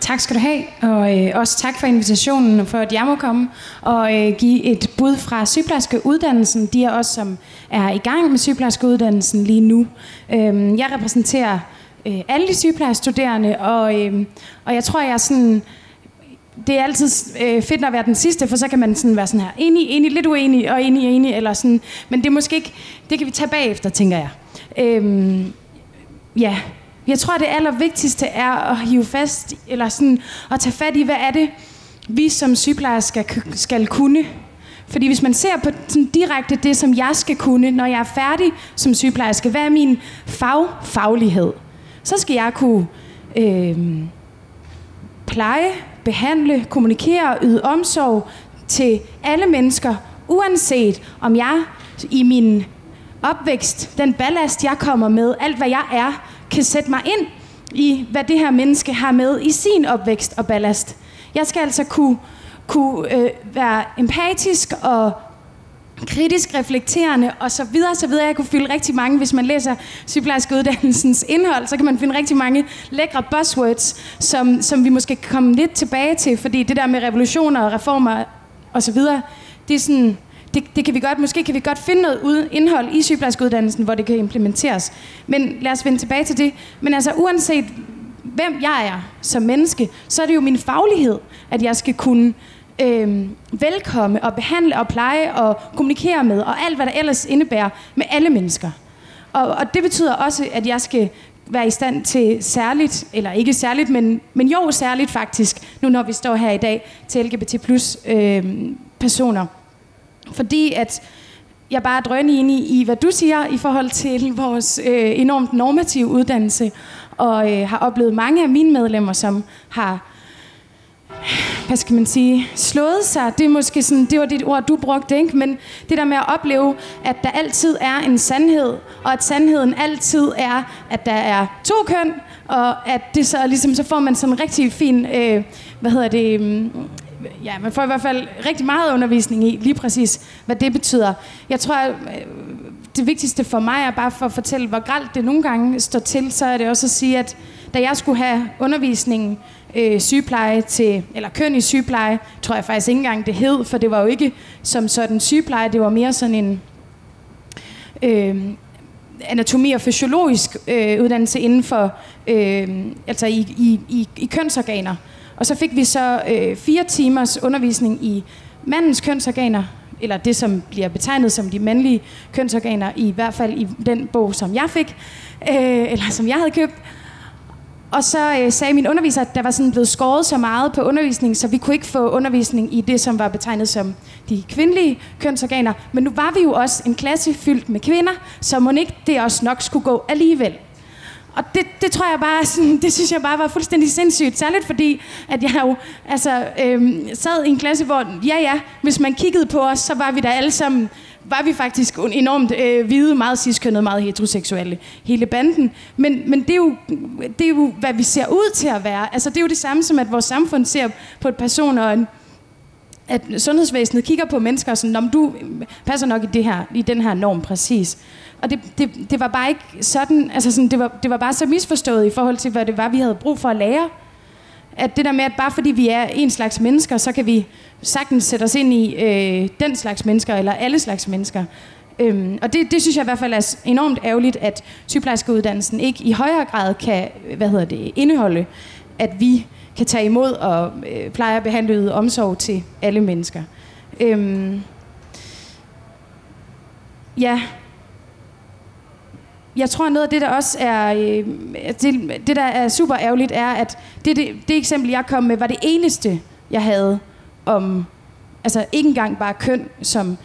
Tak skal du have, og øh, også tak for invitationen, for at jeg må komme og øh, give et bud fra sygeplejerskeuddannelsen. De er også, som er i gang med sygeplejerskeuddannelsen lige nu. Øh, jeg repræsenterer øh, alle de sygeplejestuderende, og, øh, og jeg tror, jeg er sådan det er altid øh, fedt at være den sidste, for så kan man sådan være sådan her, enig, enig, lidt uenig, og enig, enig, eller sådan. Men det er måske ikke, det kan vi tage bagefter, tænker jeg. Øhm, ja, jeg tror, det allervigtigste er at hive fast, eller sådan, at tage fat i, hvad er det, vi som sygeplejersker skal, skal kunne. Fordi hvis man ser på sådan direkte det, som jeg skal kunne, når jeg er færdig som sygeplejerske, hvad er min fagfaglighed? Så skal jeg kunne øh, pleje behandle, kommunikere og yde omsorg til alle mennesker, uanset om jeg i min opvækst, den ballast, jeg kommer med, alt hvad jeg er, kan sætte mig ind i, hvad det her menneske har med i sin opvækst og ballast. Jeg skal altså kunne, kunne øh, være empatisk og kritisk reflekterende og så videre, så videre. Jeg kunne fylde rigtig mange, hvis man læser sygeplejerskeuddannelsens indhold, så kan man finde rigtig mange lækre buzzwords, som, som vi måske kan komme lidt tilbage til, fordi det der med revolutioner og reformer og så videre, det er sådan, det, det kan vi godt, måske kan vi godt finde noget ud, indhold i sygeplejerskeuddannelsen, hvor det kan implementeres. Men lad os vende tilbage til det. Men altså uanset hvem jeg er som menneske, så er det jo min faglighed, at jeg skal kunne øh, velkomme og behandle og pleje og kommunikere med, og alt, hvad der ellers indebærer med alle mennesker. Og, og det betyder også, at jeg skal være i stand til særligt, eller ikke særligt, men, men jo særligt faktisk, nu når vi står her i dag, til LGBT plus øh, personer. Fordi at jeg bare er drønne enig i, hvad du siger i forhold til vores øh, enormt normative uddannelse, og øh, har oplevet mange af mine medlemmer, som har hvad skal man sige, slået sig. Det er måske sådan, det var det ord, du brugte, ikke? Men det der med at opleve, at der altid er en sandhed, og at sandheden altid er, at der er to køn, og at det så ligesom, så får man sådan en rigtig fin, øh, hvad hedder det, øh, ja, man får i hvert fald rigtig meget undervisning i, lige præcis, hvad det betyder. Jeg tror, at øh, det vigtigste for mig er bare for at fortælle, hvor gralt det nogle gange står til, så er det også at sige, at da jeg skulle have undervisningen øh, sygepleje til, eller køn i sygepleje, tror jeg faktisk ikke engang det hed, for det var jo ikke som sådan sygepleje, det var mere sådan en øh, anatomi og fysiologisk øh, uddannelse inden for, øh, altså i, i, i, i kønsorganer. Og så fik vi så øh, fire timers undervisning i mandens kønsorganer, eller det, som bliver betegnet som de mandlige kønsorganer, i hvert fald i den bog, som jeg fik, øh, eller som jeg havde købt. Og så øh, sagde min underviser, at der var sådan blevet skåret så meget på undervisning, så vi kunne ikke få undervisning i det, som var betegnet som de kvindelige kønsorganer. Men nu var vi jo også en klasse fyldt med kvinder, så må ikke det også nok skulle gå alligevel. Og det, det tror jeg bare, sådan, det synes jeg bare var fuldstændig sindssygt. Særligt fordi, at jeg jo altså, øhm, sad i en klasse, hvor, ja ja, hvis man kiggede på os, så var vi der alle sammen var vi faktisk enormt øh, hvide, meget ciskønnede, meget heteroseksuelle, hele banden. Men, men det, er jo, det er jo, hvad vi ser ud til at være. Altså, det er jo det samme som, at vores samfund ser på et person og en, at sundhedsvæsenet kigger på mennesker og sådan, om du passer nok i, det her, i den her norm præcis. Og det, det, det var bare ikke sådan, altså sådan, det, var, det var bare så misforstået i forhold til, hvad det var, vi havde brug for at lære. At det der med, at bare fordi vi er en slags mennesker, så kan vi sagtens sætte os ind i øh, den slags mennesker, eller alle slags mennesker. Øhm, og det, det synes jeg i hvert fald er enormt ærgerligt, at sygeplejerskeuddannelsen ikke i højere grad kan hvad hedder det, indeholde, at vi kan tage imod og øh, pleje at behandle omsorg til alle mennesker. Øhm, ja, jeg tror, noget af det, der også er, øh, det, det, der er super ærgerligt, er, at det, det, det eksempel, jeg kom med, var det eneste, jeg havde om, altså ikke engang bare køn som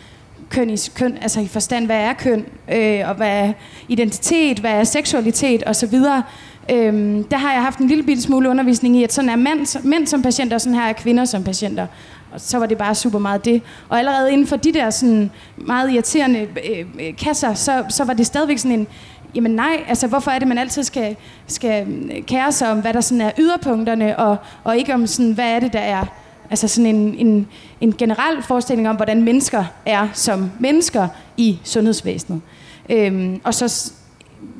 køn i, køn, altså i forstand, hvad er køn, øh, og hvad er identitet, hvad er seksualitet osv., Øhm, der har jeg haft en lille bitte smule undervisning i, at sådan er mænd, mænd som patienter, og sådan her er kvinder som patienter. Og så var det bare super meget det. Og allerede inden for de der sådan meget irriterende øh, øh kasser, så, så var det stadigvæk sådan en, jamen nej, altså hvorfor er det, man altid skal, skal kære sig om, hvad der sådan er yderpunkterne, og, og ikke om sådan, hvad er det, der er altså sådan en, en, en generel forestilling om, hvordan mennesker er som mennesker i sundhedsvæsenet. Øhm, og så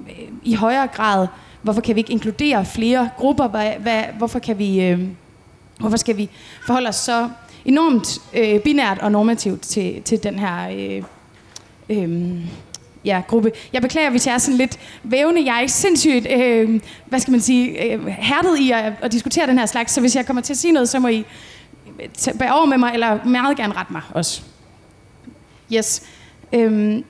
øh, i højere grad, hvorfor kan vi ikke inkludere flere grupper? Hvad, hvad, hvorfor kan vi, øh, hvorfor skal vi forholde os så enormt øh, binært og normativt til, til den her øh, øh, ja, gruppe. Jeg beklager, hvis jeg er sådan lidt vævende. Jeg er ikke sindssygt, øh, hvad skal man sige, øh, hærdet i at, at diskutere den her slags, så hvis jeg kommer til at sige noget, så må I bære over med mig, eller meget gerne rette mig også. Yes. Øhm,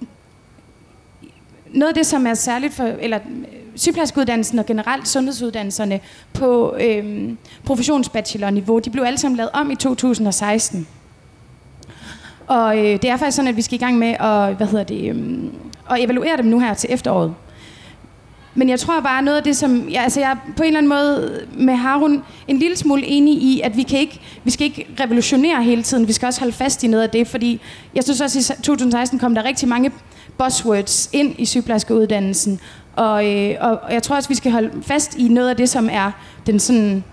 noget af det, som er særligt for, eller øh, sygeplejerskeuddannelsen og generelt sundhedsuddannelserne på øhm, professionsbachelor-niveau, de blev alle sammen lavet om i 2016. Og øh, det er faktisk sådan, at vi skal i gang med at, hvad hedder det, øhm, at evaluere dem nu her til efteråret. Men jeg tror bare noget af det, som... Ja, altså jeg er på en eller anden måde med Harun en lille smule enig i, at vi, kan ikke, vi skal ikke revolutionere hele tiden. Vi skal også holde fast i noget af det, fordi jeg synes også, i 2016 kom der rigtig mange buzzwords ind i sygeplejerskeuddannelsen. Og, øh, og, og jeg tror også, vi skal holde fast i noget af det, som er den sådan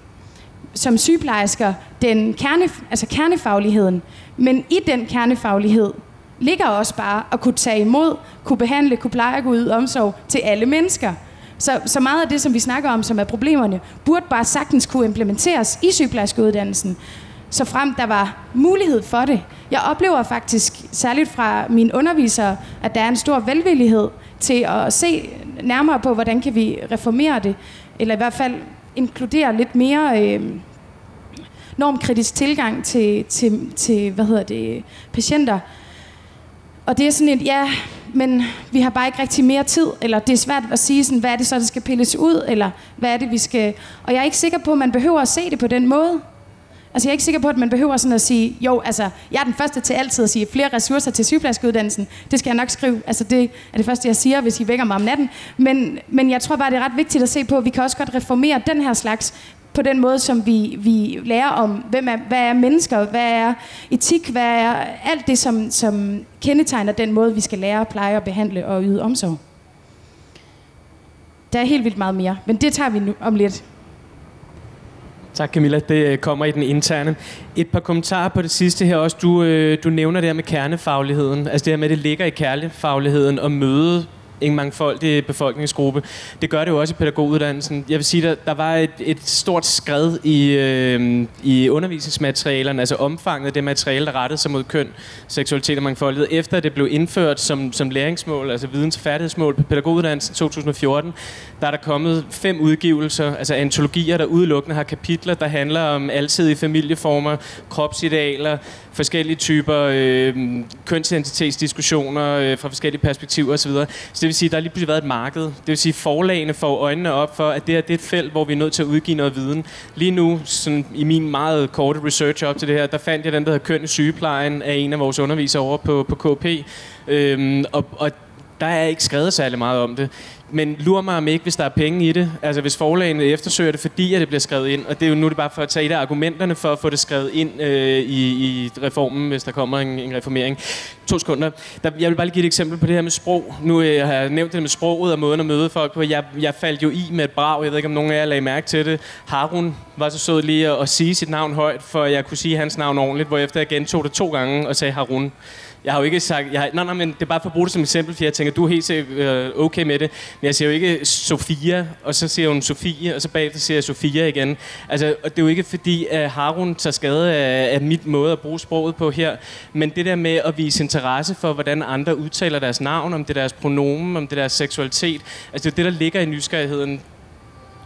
som sygeplejersker den kerne, altså kernefagligheden. Men i den kernefaglighed ligger også bare at kunne tage imod, kunne behandle, kunne pleje, kunne yde omsorg til alle mennesker. Så, så meget af det, som vi snakker om, som er problemerne, burde bare sagtens kunne implementeres i sygeplejerskeuddannelsen, så frem der var mulighed for det. Jeg oplever faktisk, særligt fra mine undervisere, at der er en stor velvillighed til at se nærmere på, hvordan kan vi reformere det, eller i hvert fald inkludere lidt mere øh, normkritisk tilgang til, til, til hvad hedder det, patienter. Og det er sådan et, ja, men vi har bare ikke rigtig mere tid, eller det er svært at sige, sådan, hvad er det så, der skal pilles ud, eller hvad er det, vi skal... Og jeg er ikke sikker på, at man behøver at se det på den måde. Altså jeg er ikke sikker på, at man behøver sådan at sige, jo, altså jeg er den første til altid at sige flere ressourcer til sygeplejerskeuddannelsen. Det skal jeg nok skrive. Altså det er det første, jeg siger, hvis I vækker mig om natten. Men, men jeg tror bare, det er ret vigtigt at se på, at vi kan også godt reformere den her slags på den måde, som vi, vi lærer om, hvem er, hvad er mennesker, hvad er etik, hvad er alt det, som, som kendetegner den måde, vi skal lære at pleje og behandle og yde omsorg. Der er helt vildt meget mere, men det tager vi nu om lidt. Tak Camilla, det øh, kommer i den interne. Et par kommentarer på det sidste her også. Du, øh, du nævner det her med kernefagligheden. Altså det her med, at det ligger i kernefagligheden at møde en mangfoldig befolkningsgruppe. Det gør det jo også i pædagoguddannelsen. Jeg vil sige, at der var et, et stort skred i, øh, i undervisningsmaterialerne, altså omfanget af det materiale, der rettede sig mod køn, seksualitet og mangfoldighed, efter det blev indført som, som læringsmål, altså videns- og færdighedsmål på pædagoguddannelsen 2014, der er der kommet fem udgivelser, altså antologier, der udelukkende har kapitler, der handler om alsidige familieformer, kropsidealer, forskellige typer øh, kønsidentitetsdiskussioner øh, fra forskellige perspektiver osv. Så det vil sige, at der har lige pludselig været et marked. Det vil sige, at forlagene får øjnene op for, at det her det er et felt, hvor vi er nødt til at udgive noget viden. Lige nu, sådan, i min meget korte research op til det her, der fandt jeg den, der hedder Køn i sygeplejen af en af vores undervisere over på, på KP. Øhm, og, og der er ikke skrevet særlig meget om det. Men lurer mig om ikke, hvis der er penge i det. Altså hvis forlagene eftersøger det, fordi at det bliver skrevet ind. Og det er jo nu det bare for at tage et af argumenterne for at få det skrevet ind øh, i, i reformen, hvis der kommer en, en reformering. To sekunder. Der, jeg vil bare lige give et eksempel på det her med sprog. Nu øh, har jeg nævnt det med sproget og måden at møde folk på. Jeg, jeg faldt jo i med et brag. Jeg ved ikke, om nogen af jer lagde mærke til det. Harun var så sød lige at, at sige sit navn højt, for jeg kunne sige hans navn ordentligt, hvorefter jeg gentog det to gange og sagde Harun. Jeg har jo ikke sagt... Jeg har, nej, nej, men det er bare for at bruge det som eksempel, for jeg tænker, du er helt øh, okay med det. Men jeg siger jo ikke Sofia, og så siger hun Sofie, og så bagefter siger jeg Sofia igen. Altså, og det er jo ikke fordi, at Harun tager skade af, af mit måde at bruge sproget på her. Men det der med at vise interesse for, hvordan andre udtaler deres navn, om det er deres pronomen, om det er deres seksualitet. Altså, det er det, der ligger i nysgerrigheden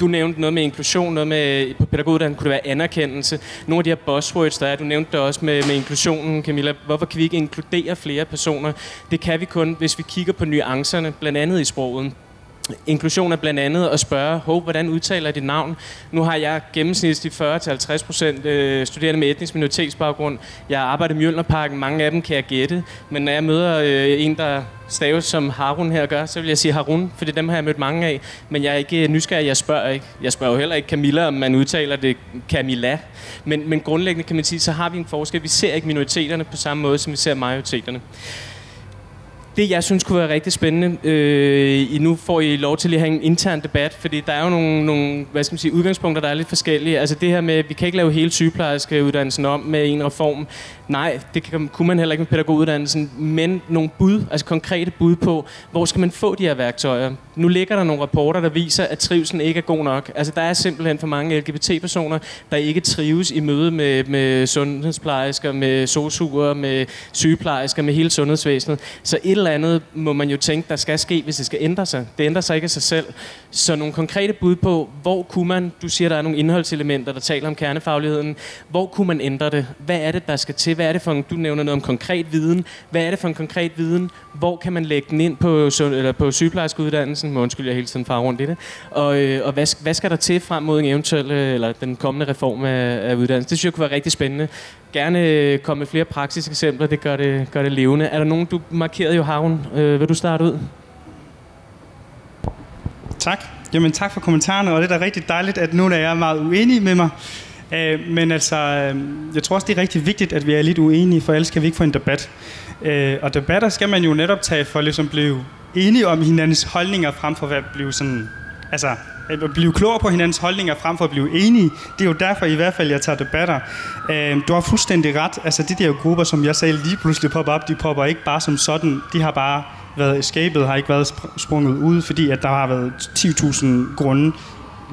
du nævnte noget med inklusion, noget med på pædagoguddannelsen kunne det være anerkendelse. Nogle af de her buzzwords, der er, du nævnte det også med, med inklusionen, Camilla. Hvorfor kan vi ikke inkludere flere personer? Det kan vi kun, hvis vi kigger på nuancerne, blandt andet i sproget. Inklusion er blandt andet at spørge, Hov, hvordan udtaler jeg dit navn? Nu har jeg gennemsnitligt 40-50 procent øh, studerende med etnisk minoritetsbaggrund. Jeg arbejder i Mjølnerparken, mange af dem kan jeg gætte. Men når jeg møder øh, en, der staves som Harun her gør, så vil jeg sige Harun, for dem har jeg mødt mange af. Men jeg er ikke nysgerrig, jeg spørger ikke. Jeg spørger jo heller ikke Camilla, om man udtaler det Camilla. Men, men grundlæggende kan man sige, så har vi en forskel. Vi ser ikke minoriteterne på samme måde, som vi ser majoriteterne det, jeg synes kunne være rigtig spændende, øh, nu får I lov til at have en intern debat, fordi der er jo nogle, nogle hvad skal man sige, udgangspunkter, der er lidt forskellige. Altså det her med, at vi kan ikke lave hele sygeplejerskeuddannelsen om med en reform. Nej, det kan, kunne man heller ikke med pædagoguddannelsen, men nogle bud, altså konkrete bud på, hvor skal man få de her værktøjer. Nu ligger der nogle rapporter, der viser, at trivselen ikke er god nok. Altså der er simpelthen for mange LGBT-personer, der ikke trives i møde med, med sundhedsplejersker, med sosuer, med sygeplejersker, med hele sundhedsvæsenet. Så et eller andet må man jo tænke, der skal ske, hvis det skal ændre sig. Det ændrer sig ikke af sig selv. Så nogle konkrete bud på, hvor kunne man, du siger, der er nogle indholdselementer, der taler om kernefagligheden, hvor kunne man ændre det? Hvad er det, der skal til? Hvad er det for en, du nævner noget om konkret viden. Hvad er det for en konkret viden? Hvor kan man lægge den ind på, eller på sygeplejerskeuddannelsen? Må undskyld, jeg hele tiden far rundt i det. Og, øh, og hvad, hvad skal der til frem mod en eventuel, øh, eller den kommende reform af, af uddannelsen? Det synes jeg kunne være rigtig spændende. Gerne øh, komme med flere praktiske eksempler, det gør det, gør det levende. Er der nogen, du markerede jo, Havn? Øh, vil du starte ud? Tak. Jamen tak for kommentarerne, og det er da rigtig dejligt, at nogen af jer er meget uenige med mig. Øh, men altså, øh, jeg tror også, det er rigtig vigtigt, at vi er lidt uenige, for ellers kan vi ikke få en debat. Øh, og debatter skal man jo netop tage for ligesom blive enige om hinandens holdninger, frem for at blive sådan, altså, at blive klogere på hinandens holdninger, frem for at blive enige. Det er jo derfor i hvert fald, jeg tager debatter. Øh, du har fuldstændig ret. Altså, de der grupper, som jeg sagde lige pludselig popper op, de popper ikke bare som sådan. De har bare været escapet, har ikke været sprunget ud, fordi at der har været 10.000 grunde,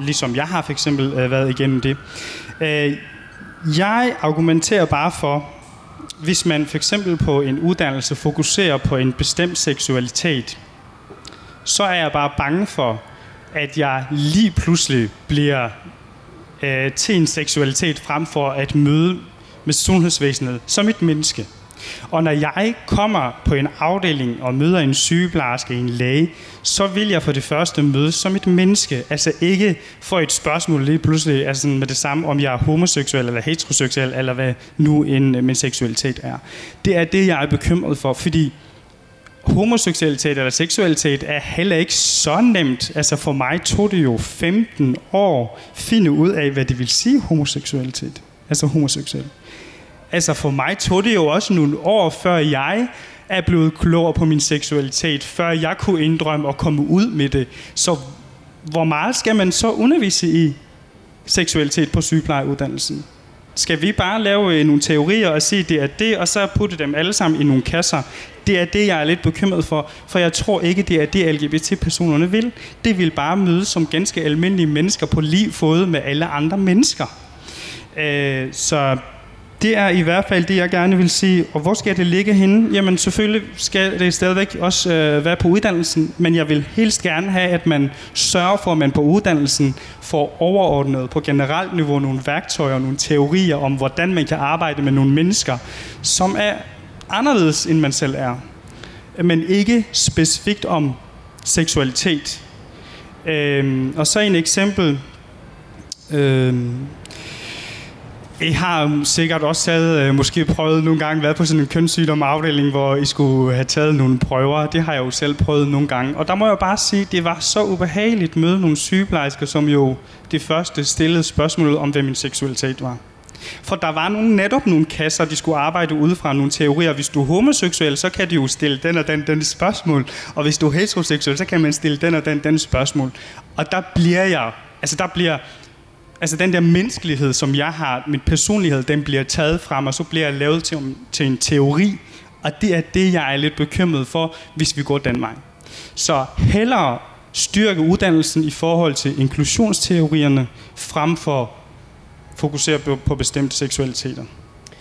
ligesom jeg har for eksempel øh, været igennem det. Øh, jeg argumenterer bare for, hvis man for eksempel på en uddannelse fokuserer på en bestemt seksualitet, så er jeg bare bange for, at jeg lige pludselig bliver øh, til en seksualitet frem for at møde med sundhedsvæsenet som et menneske. Og når jeg kommer på en afdeling og møder en sygeplejerske, en læge, så vil jeg for det første møde som et menneske. Altså ikke få et spørgsmål lige pludselig altså med det samme, om jeg er homoseksuel eller heteroseksuel, eller hvad nu en øh, min seksualitet er. Det er det, jeg er bekymret for, fordi homoseksualitet eller seksualitet er heller ikke så nemt. Altså for mig tog det jo 15 år at finde ud af, hvad det vil sige homoseksualitet. Altså homoseksuel. Altså for mig tog det jo også nogle år, før jeg er blevet klogere på min seksualitet, før jeg kunne indrømme og komme ud med det. Så hvor meget skal man så undervise i seksualitet på sygeplejeuddannelsen? Skal vi bare lave øh, nogle teorier og sige, det er det, og så putte dem alle sammen i nogle kasser? Det er det, jeg er lidt bekymret for, for jeg tror ikke, det er det, LGBT-personerne vil. Det vil bare mødes som ganske almindelige mennesker på lige fod med alle andre mennesker. Øh, så det er i hvert fald det, jeg gerne vil sige. Og hvor skal det ligge henne? Jamen selvfølgelig skal det stadigvæk også øh, være på uddannelsen, men jeg vil helst gerne have, at man sørger for, at man på uddannelsen får overordnet på generelt niveau nogle værktøjer og nogle teorier om, hvordan man kan arbejde med nogle mennesker, som er anderledes, end man selv er. Men ikke specifikt om seksualitet. Øhm, og så en eksempel. Øhm, i har sikkert også taget, øh, måske prøvet nogle gange, været på sådan en kønssygdomafdeling, hvor I skulle have taget nogle prøver. Det har jeg jo selv prøvet nogle gange. Og der må jeg bare sige, det var så ubehageligt at møde nogle sygeplejersker, som jo det første stillede spørgsmålet om, hvad min seksualitet var. For der var nogle, netop nogle kasser, de skulle arbejde ud fra nogle teorier. Hvis du er homoseksuel, så kan de jo stille den og den, den spørgsmål. Og hvis du er heteroseksuel, så kan man stille den og den, den spørgsmål. Og der bliver jeg, altså der bliver altså den der menneskelighed, som jeg har, min personlighed, den bliver taget frem, og så bliver jeg lavet til, til en teori. Og det er det, jeg er lidt bekymret for, hvis vi går den vej. Så hellere styrke uddannelsen i forhold til inklusionsteorierne, frem for fokusere på, på bestemte seksualiteter.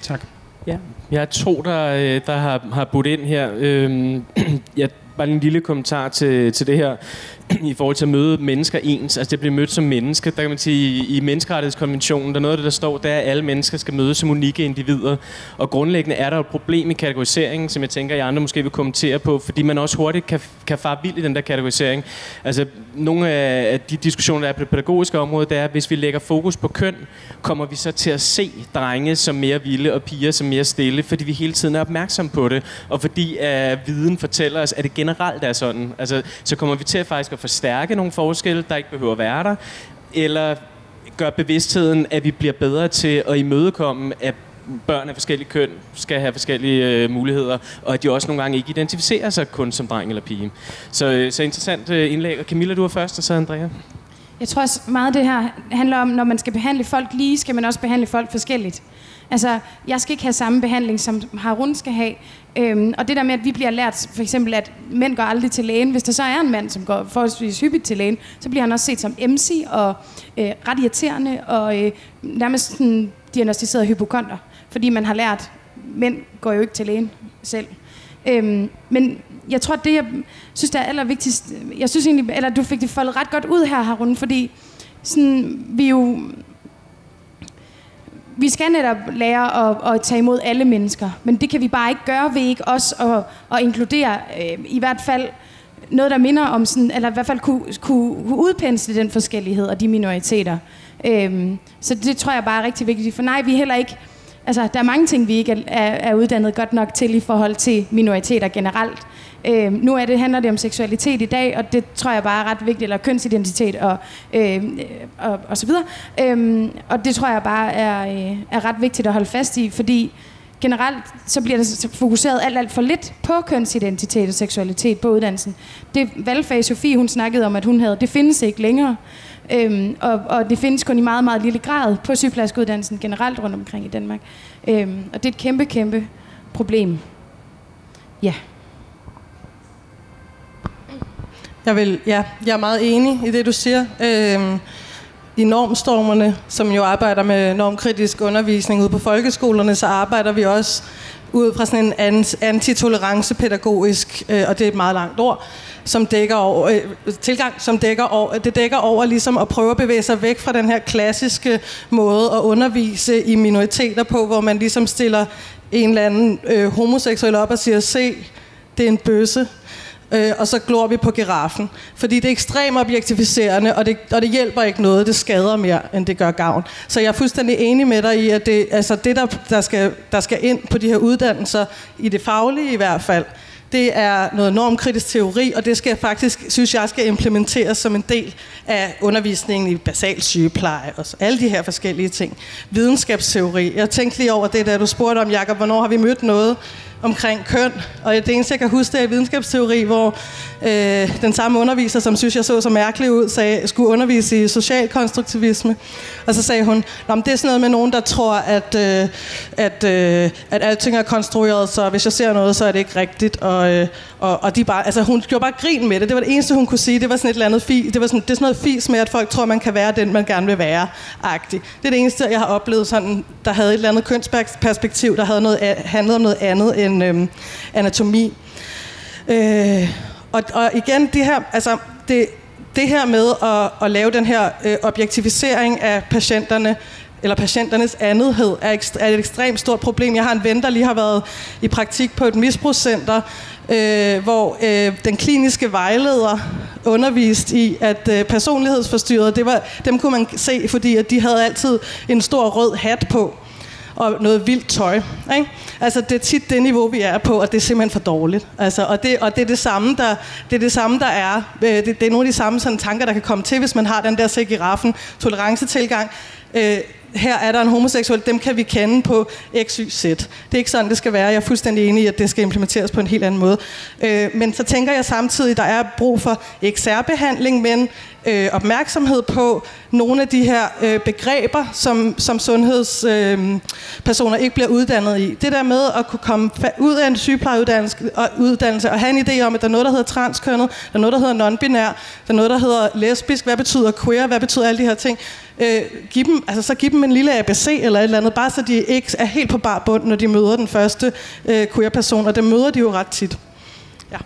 Tak. Ja, jeg er to, der, øh, der har, har budt ind her. Øhm, jeg bare en lille kommentar til, til det her i forhold til at møde mennesker ens. Altså det bliver mødt som menneske. Der kan man sige, i menneskerettighedskonventionen, der er noget af det, der står, der er, at alle mennesker skal mødes som unikke individer. Og grundlæggende er der et problem i kategoriseringen, som jeg tænker, at I andre måske vil kommentere på, fordi man også hurtigt kan, kan fare vild i den der kategorisering. Altså nogle af de diskussioner, der er på det pædagogiske område, det er, at hvis vi lægger fokus på køn, kommer vi så til at se drenge som mere vilde og piger som mere stille, fordi vi hele tiden er opmærksom på det, og fordi uh, viden fortæller os, at det generelt er sådan. Altså, så kommer vi til at faktisk at forstærke nogle forskelle, der ikke behøver at være der, eller gør bevidstheden, at vi bliver bedre til at imødekomme, at børn af forskellige køn skal have forskellige øh, muligheder, og at de også nogle gange ikke identificerer sig kun som dreng eller pige. Så, øh, så interessant øh, indlæg. Og Camilla, du er først, og så Andrea. Jeg tror også meget af det her handler om, når man skal behandle folk lige, skal man også behandle folk forskelligt. Altså, jeg skal ikke have samme behandling, som Harun skal have. Øhm, og det der med, at vi bliver lært, for eksempel, at mænd går aldrig til lægen. Hvis der så er en mand, som går forholdsvis hyppigt til lægen, så bliver han også set som MC og øh, ret irriterende og øh, nærmest sådan diagnostiseret hypokonter. Fordi man har lært, at mænd går jo ikke til lægen selv. Øhm, men jeg tror, det jeg synes, der er allervigtigst, jeg synes egentlig, eller du fik det foldet ret godt ud her, Harun, fordi sådan, vi jo vi skal netop lære at, at tage imod alle mennesker, men det kan vi bare ikke gøre ved ikke også at, at inkludere øh, i hvert fald noget, der minder om sådan, eller i hvert fald kunne, kunne, kunne udpensle den forskellighed og de minoriteter. Øhm, så det tror jeg bare er rigtig vigtigt, for nej, vi er heller ikke, altså der er mange ting, vi ikke er, er uddannet godt nok til i forhold til minoriteter generelt. Øh, nu er det, handler det om seksualitet i dag, og det tror jeg bare er ret vigtigt, eller kønsidentitet og, øh, og, og så videre. Øh, og det tror jeg bare er, øh, er ret vigtigt at holde fast i, fordi generelt så bliver der fokuseret alt, alt for lidt på kønsidentitet og seksualitet på uddannelsen. Det valgfag Sofie, hun snakkede om, at hun havde, det findes ikke længere. Øhm, og, og det findes kun i meget, meget lille grad på sygeplejerskeuddannelsen generelt rundt omkring i Danmark. Øhm, og det er et kæmpe, kæmpe problem. Ja. Jeg, vil, ja, jeg er meget enig i det, du siger. Øhm, I normstormerne, som jo arbejder med normkritisk undervisning ude på folkeskolerne, så arbejder vi også ud fra sådan en antitolerancepædagogisk, øh, og det er et meget langt ord, som dækker over, øh, tilgang, som dækker over, det dækker over ligesom at prøve at bevæge sig væk fra den her klassiske måde at undervise i minoriteter på, hvor man ligesom stiller en eller anden øh, homoseksuel op og siger, se, det er en bøsse, øh, og så glor vi på giraffen. Fordi det er ekstremt objektificerende, og det, og det hjælper ikke noget. Det skader mere, end det gør gavn. Så jeg er fuldstændig enig med dig i, at det, altså det der, der, skal, der skal ind på de her uddannelser, i det faglige i hvert fald, det er noget normkritisk teori, og det skal faktisk, synes jeg, skal implementeres som en del af undervisningen i basal sygepleje og alle de her forskellige ting. Videnskabsteori. Jeg tænkte lige over det, da du spurgte om, Jacob, hvornår har vi mødt noget, omkring køn. Og det eneste, jeg kan huske, det er videnskabsteori, hvor øh, den samme underviser, som synes, jeg så så mærkelig ud, sagde, skulle undervise i socialkonstruktivisme. Og så sagde hun, Nå, det er sådan noget med nogen, der tror, at, øh, at, øh, at alting er konstrueret, så hvis jeg ser noget, så er det ikke rigtigt. Og, øh, og, og de bare, altså, hun gjorde bare grin med det. Det var det eneste, hun kunne sige. Det var sådan et eller andet fi, det var sådan, det er sådan noget fis med, at folk tror, man kan være den, man gerne vil være. -agtig. Det er det eneste, jeg har oplevet, sådan, der havde et eller andet kønsperspektiv, der havde noget, handlede om noget andet end øhm, anatomi. Øh, og, og igen, det her, altså, det, det her med at, at lave den her øh, objektivisering af patienterne, eller patienternes andethed, er, er et ekstremt stort problem. Jeg har en ven, der lige har været i praktik på et misbrugscenter, øh, hvor øh, den kliniske vejleder undervist i, at øh, personlighedsforstyrrede, det var, dem kunne man se, fordi at de havde altid en stor rød hat på og noget vildt tøj. Ikke? Altså, det er tit det niveau, vi er på, og det er simpelthen for dårligt. Altså, og, det, og det er det samme, der, det er, det samme, der er. Øh, det, det er nogle af de samme sådan, tanker, der kan komme til, hvis man har den der se giraffen tolerancetilgang. Øh, her er der en homoseksuel, dem kan vi kende på X, Y, Z. Det er ikke sådan, det skal være. Jeg er fuldstændig enig i, at det skal implementeres på en helt anden måde. Øh, men så tænker jeg samtidig, der er brug for ikke særbehandling, men øh, opmærksomhed på nogle af de her øh, begreber, som, som sundhedspersoner øh, ikke bliver uddannet i. Det der med at kunne komme ud af en sygeplejeuddannelse og, uddannelse, og have en idé om, at der er noget, der hedder transkønnet, der er noget, der hedder non-binær, der er noget, der hedder lesbisk, hvad betyder queer, hvad betyder alle de her ting. Øh, giv dem, altså, så giv dem en lille ABC eller et eller andet, bare så de ikke er helt på bar bund, når de møder den første øh, queer-person, og det møder de jo ret tit. Ja.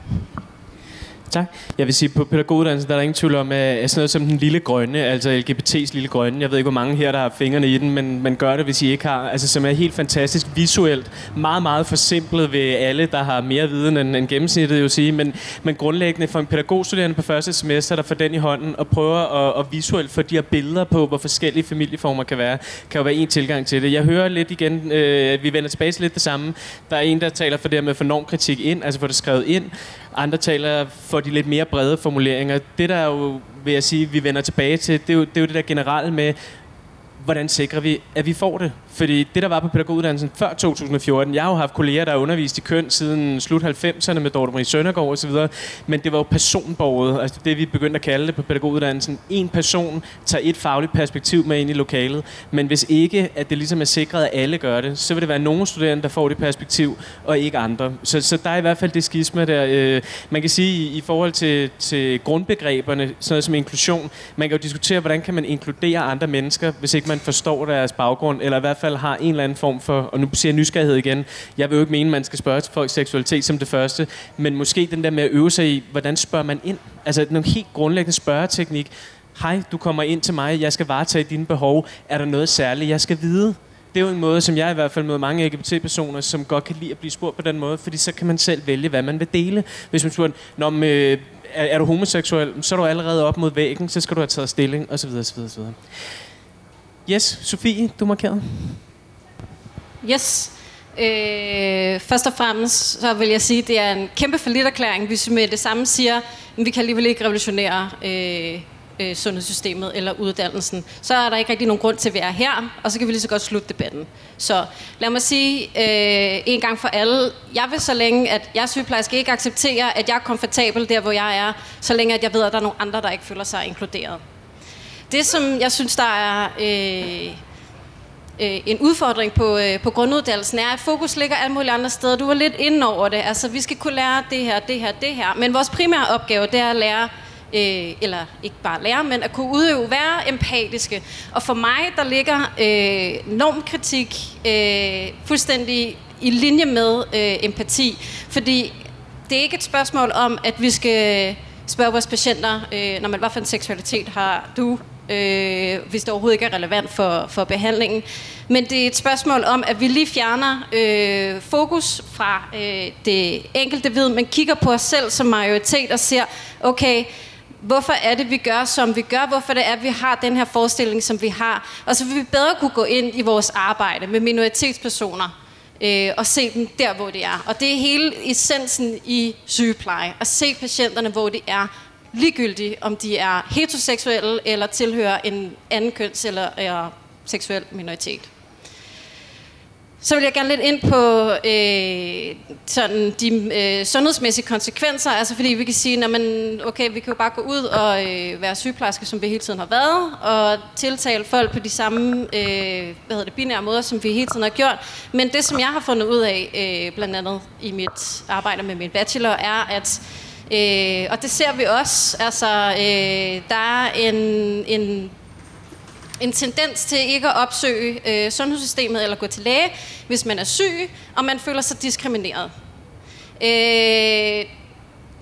Tak. Jeg vil sige, på pædagoguddannelsen der er der ingen tvivl om, at sådan noget som den lille grønne, altså LGBT's lille grønne, jeg ved ikke, hvor mange her, der har fingrene i den, men, men gør det, hvis I ikke har, altså som er helt fantastisk visuelt, meget, meget forsimplet ved alle, der har mere viden end, end gennemsnittet, jo sige, men, men grundlæggende for en pædagogstuderende på første semester, der får den i hånden og prøver at, at visuelt få de her billeder på, hvor forskellige familieformer kan være, kan jo være en tilgang til det. Jeg hører lidt igen, øh, vi vender tilbage til lidt det samme. Der er en, der taler for det her med at få normkritik ind, altså få det skrevet ind, andre taler for de lidt mere brede formuleringer. Det der jo, vil jeg sige, vi vender tilbage til, det er jo det, er jo det der generelle med, hvordan sikrer vi, at vi får det? Fordi det, der var på pædagoguddannelsen før 2014, jeg har jo haft kolleger, der har undervist i køn siden slut 90'erne med Dorte Marie Søndergaard osv., men det var jo personborget, altså det vi begyndte at kalde det på pædagoguddannelsen. En person tager et fagligt perspektiv med ind i lokalet, men hvis ikke, at det ligesom er sikret, at alle gør det, så vil det være nogle studerende, der får det perspektiv, og ikke andre. Så, så der er i hvert fald det skisme der. Øh, man kan sige, i, i forhold til, til grundbegreberne, sådan noget som inklusion, man kan jo diskutere, hvordan kan man inkludere andre mennesker, hvis ikke man forstår deres baggrund, eller i hvert fald har en eller anden form for, og nu siger jeg nysgerrighed igen, jeg vil jo ikke mene, at man skal spørge til folks seksualitet som det første, men måske den der med at øve sig i, hvordan spørger man ind? Altså en helt grundlæggende spørgeteknik. Hej, du kommer ind til mig, jeg skal varetage dine behov. Er der noget særligt, jeg skal vide? det er jo en måde, som jeg i hvert fald møder mange LGBT-personer, som godt kan lide at blive spurgt på den måde, fordi så kan man selv vælge, hvad man vil dele. Hvis man spørger, Nå, men, øh, er, er du homoseksuel, så er du allerede op mod væggen, så skal du have taget stilling, osv. osv., osv. Yes, Sofie, du markerede. Yes. Øh, først og fremmest så vil jeg sige, at det er en kæmpe forlitterklæring, hvis vi med det samme siger, at vi kan alligevel ikke revolutionere øh, øh, sundhedssystemet eller uddannelsen. Så er der ikke rigtig nogen grund til, at vi er her, og så kan vi lige så godt slutte debatten. Så lad mig sige øh, en gang for alle, jeg vil så længe, at jeg sygeplejerske ikke acceptere, at jeg er komfortabel der, hvor jeg er, så længe at jeg ved, at der er nogle andre, der ikke føler sig inkluderet. Det, som jeg synes, der er øh, øh, en udfordring på, øh, på grunduddannelsen, er, at fokus ligger alle mulige andre steder. Du var lidt inde over det. Altså, vi skal kunne lære det her, det her, det her. Men vores primære opgave, det er at lære øh, eller ikke bare lære, men at kunne udøve, være empatiske. Og for mig, der ligger øh, normkritik øh, fuldstændig i linje med øh, empati. Fordi det er ikke et spørgsmål om, at vi skal spørge vores patienter, øh, når man, hvad for en seksualitet har du, øh, hvis det overhovedet ikke er relevant for, for behandlingen. Men det er et spørgsmål om, at vi lige fjerner øh, fokus fra øh, det enkelte vid, men kigger på os selv som majoritet og ser, okay, hvorfor er det, vi gør, som vi gør, hvorfor det er, vi har den her forestilling, som vi har. Og så vil vi bedre kunne gå ind i vores arbejde med minoritetspersoner øh, og se dem der, hvor de er. Og det er hele essensen i sygepleje, at se patienterne, hvor de er, ligegyldigt om de er heteroseksuelle eller tilhører en anden køns- eller, er seksuel minoritet. Så vil jeg gerne lidt ind på øh, sådan de øh, sundhedsmæssige konsekvenser. Altså fordi vi kan sige, man, okay, vi kan jo bare gå ud og øh, være sygeplejerske, som vi hele tiden har været, og tiltale folk på de samme øh, hvad hedder det, binære måder, som vi hele tiden har gjort. Men det, som jeg har fundet ud af, øh, blandt andet i mit arbejde med min bachelor, er, at øh, Øh, og det ser vi også. Altså, øh, der er en, en en tendens til ikke at opsøge øh, sundhedssystemet eller gå til læge, hvis man er syg, og man føler sig diskrimineret. Øh,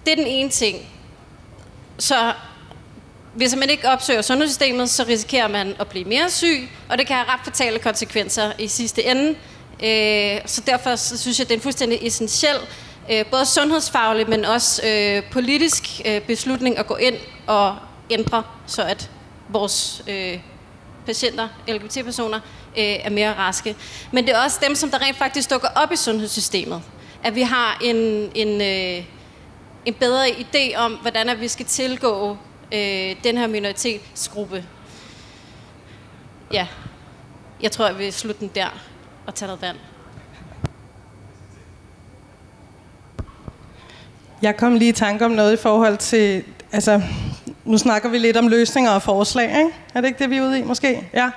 det er den ene ting. Så hvis man ikke opsøger sundhedssystemet, så risikerer man at blive mere syg, og det kan have ret fatale konsekvenser i sidste ende. Øh, så derfor så synes jeg, det er en fuldstændig essentiel, øh, både sundhedsfagligt, men også øh, politisk øh, beslutning at gå ind og ændre, så at vores øh, patienter, LGBT-personer, øh, er mere raske. Men det er også dem, som der rent faktisk dukker op i sundhedssystemet. At vi har en, en, øh, en bedre idé om, hvordan at vi skal tilgå øh, den her minoritetsgruppe. Ja, jeg tror, jeg vil slutte den der og tage noget vand. Jeg kom lige i tanke om noget i forhold til, altså nu snakker vi lidt om løsninger og forslag, ikke? Er det ikke det, vi er ude i, måske? Ja.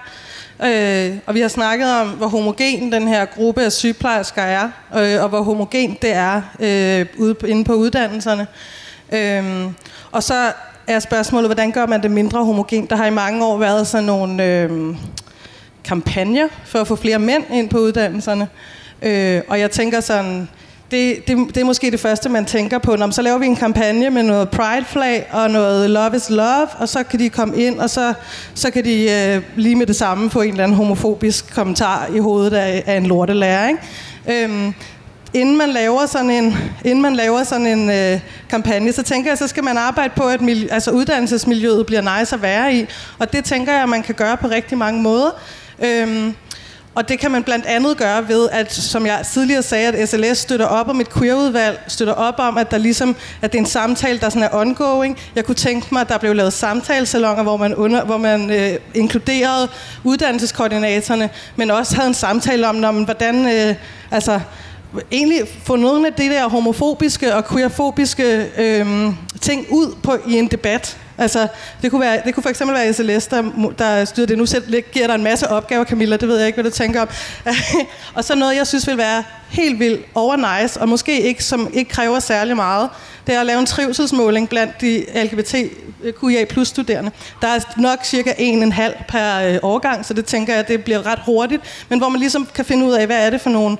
Øh, og vi har snakket om, hvor homogen den her gruppe af sygeplejersker er, øh, og hvor homogen det er øh, ude, inde på uddannelserne. Øh, og så er spørgsmålet, hvordan gør man det mindre homogen? Der har i mange år været sådan nogle øh, kampagner for at få flere mænd ind på uddannelserne. Øh, og jeg tænker sådan, det, det, det er måske det første, man tænker på. Nå, så laver vi en kampagne med noget pride-flag og noget love is love, og så kan de komme ind, og så, så kan de øh, lige med det samme få en eller anden homofobisk kommentar i hovedet af, af en lortelærer. Ikke? Øhm, inden man laver sådan en, inden man laver sådan en øh, kampagne, så tænker jeg, så skal man arbejde på, at miljø, altså uddannelsesmiljøet bliver nice at være i. Og det tænker jeg, man kan gøre på rigtig mange måder. Øhm, og det kan man blandt andet gøre ved, at, som jeg tidligere sagde, at SLS støtter op om et queerudvalg, støtter op om, at der ligesom, at det er en samtale, der sådan er ongoing. Jeg kunne tænke mig, at der blev lavet samtalesalonger, hvor man, under, hvor man øh, inkluderede uddannelseskoordinatorerne, men også havde en samtale om, når man, hvordan, øh, altså, egentlig få nogle af det der homofobiske og queerfobiske øh, ting ud på i en debat. Altså, det kunne, være, det kunne for eksempel være SLS, der, der styrer det. Nu selv, giver der en masse opgaver, Camilla, det ved jeg ikke, hvad du tænker om. og så noget, jeg synes vil være helt vildt over nice, og måske ikke, som ikke kræver særlig meget, det er at lave en trivselsmåling blandt de LGBTQIA plus studerende. Der er nok cirka en en halv per øh, årgang, så det tænker jeg, det bliver ret hurtigt, men hvor man ligesom kan finde ud af, hvad er det for nogle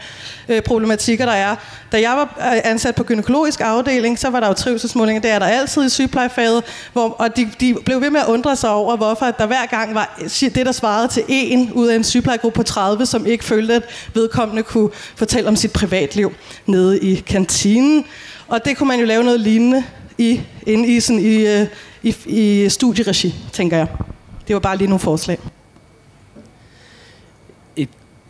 øh, problematikker, der er. Da jeg var øh, ansat på gynækologisk afdeling, så var der jo trivselsmålinger, det er der altid i sygeplejefaget, hvor, og de, de blev ved med at undre sig over, hvorfor der hver gang var det, der svarede til en ud af en sygeplejegruppe på 30, som ikke følte, at vedkommende kunne fortælle om sit privatliv nede i kantinen. Og det kunne man jo lave noget lignende i, inde i, sådan, i, øh, i, i studieregi, tænker jeg. Det var bare lige nogle forslag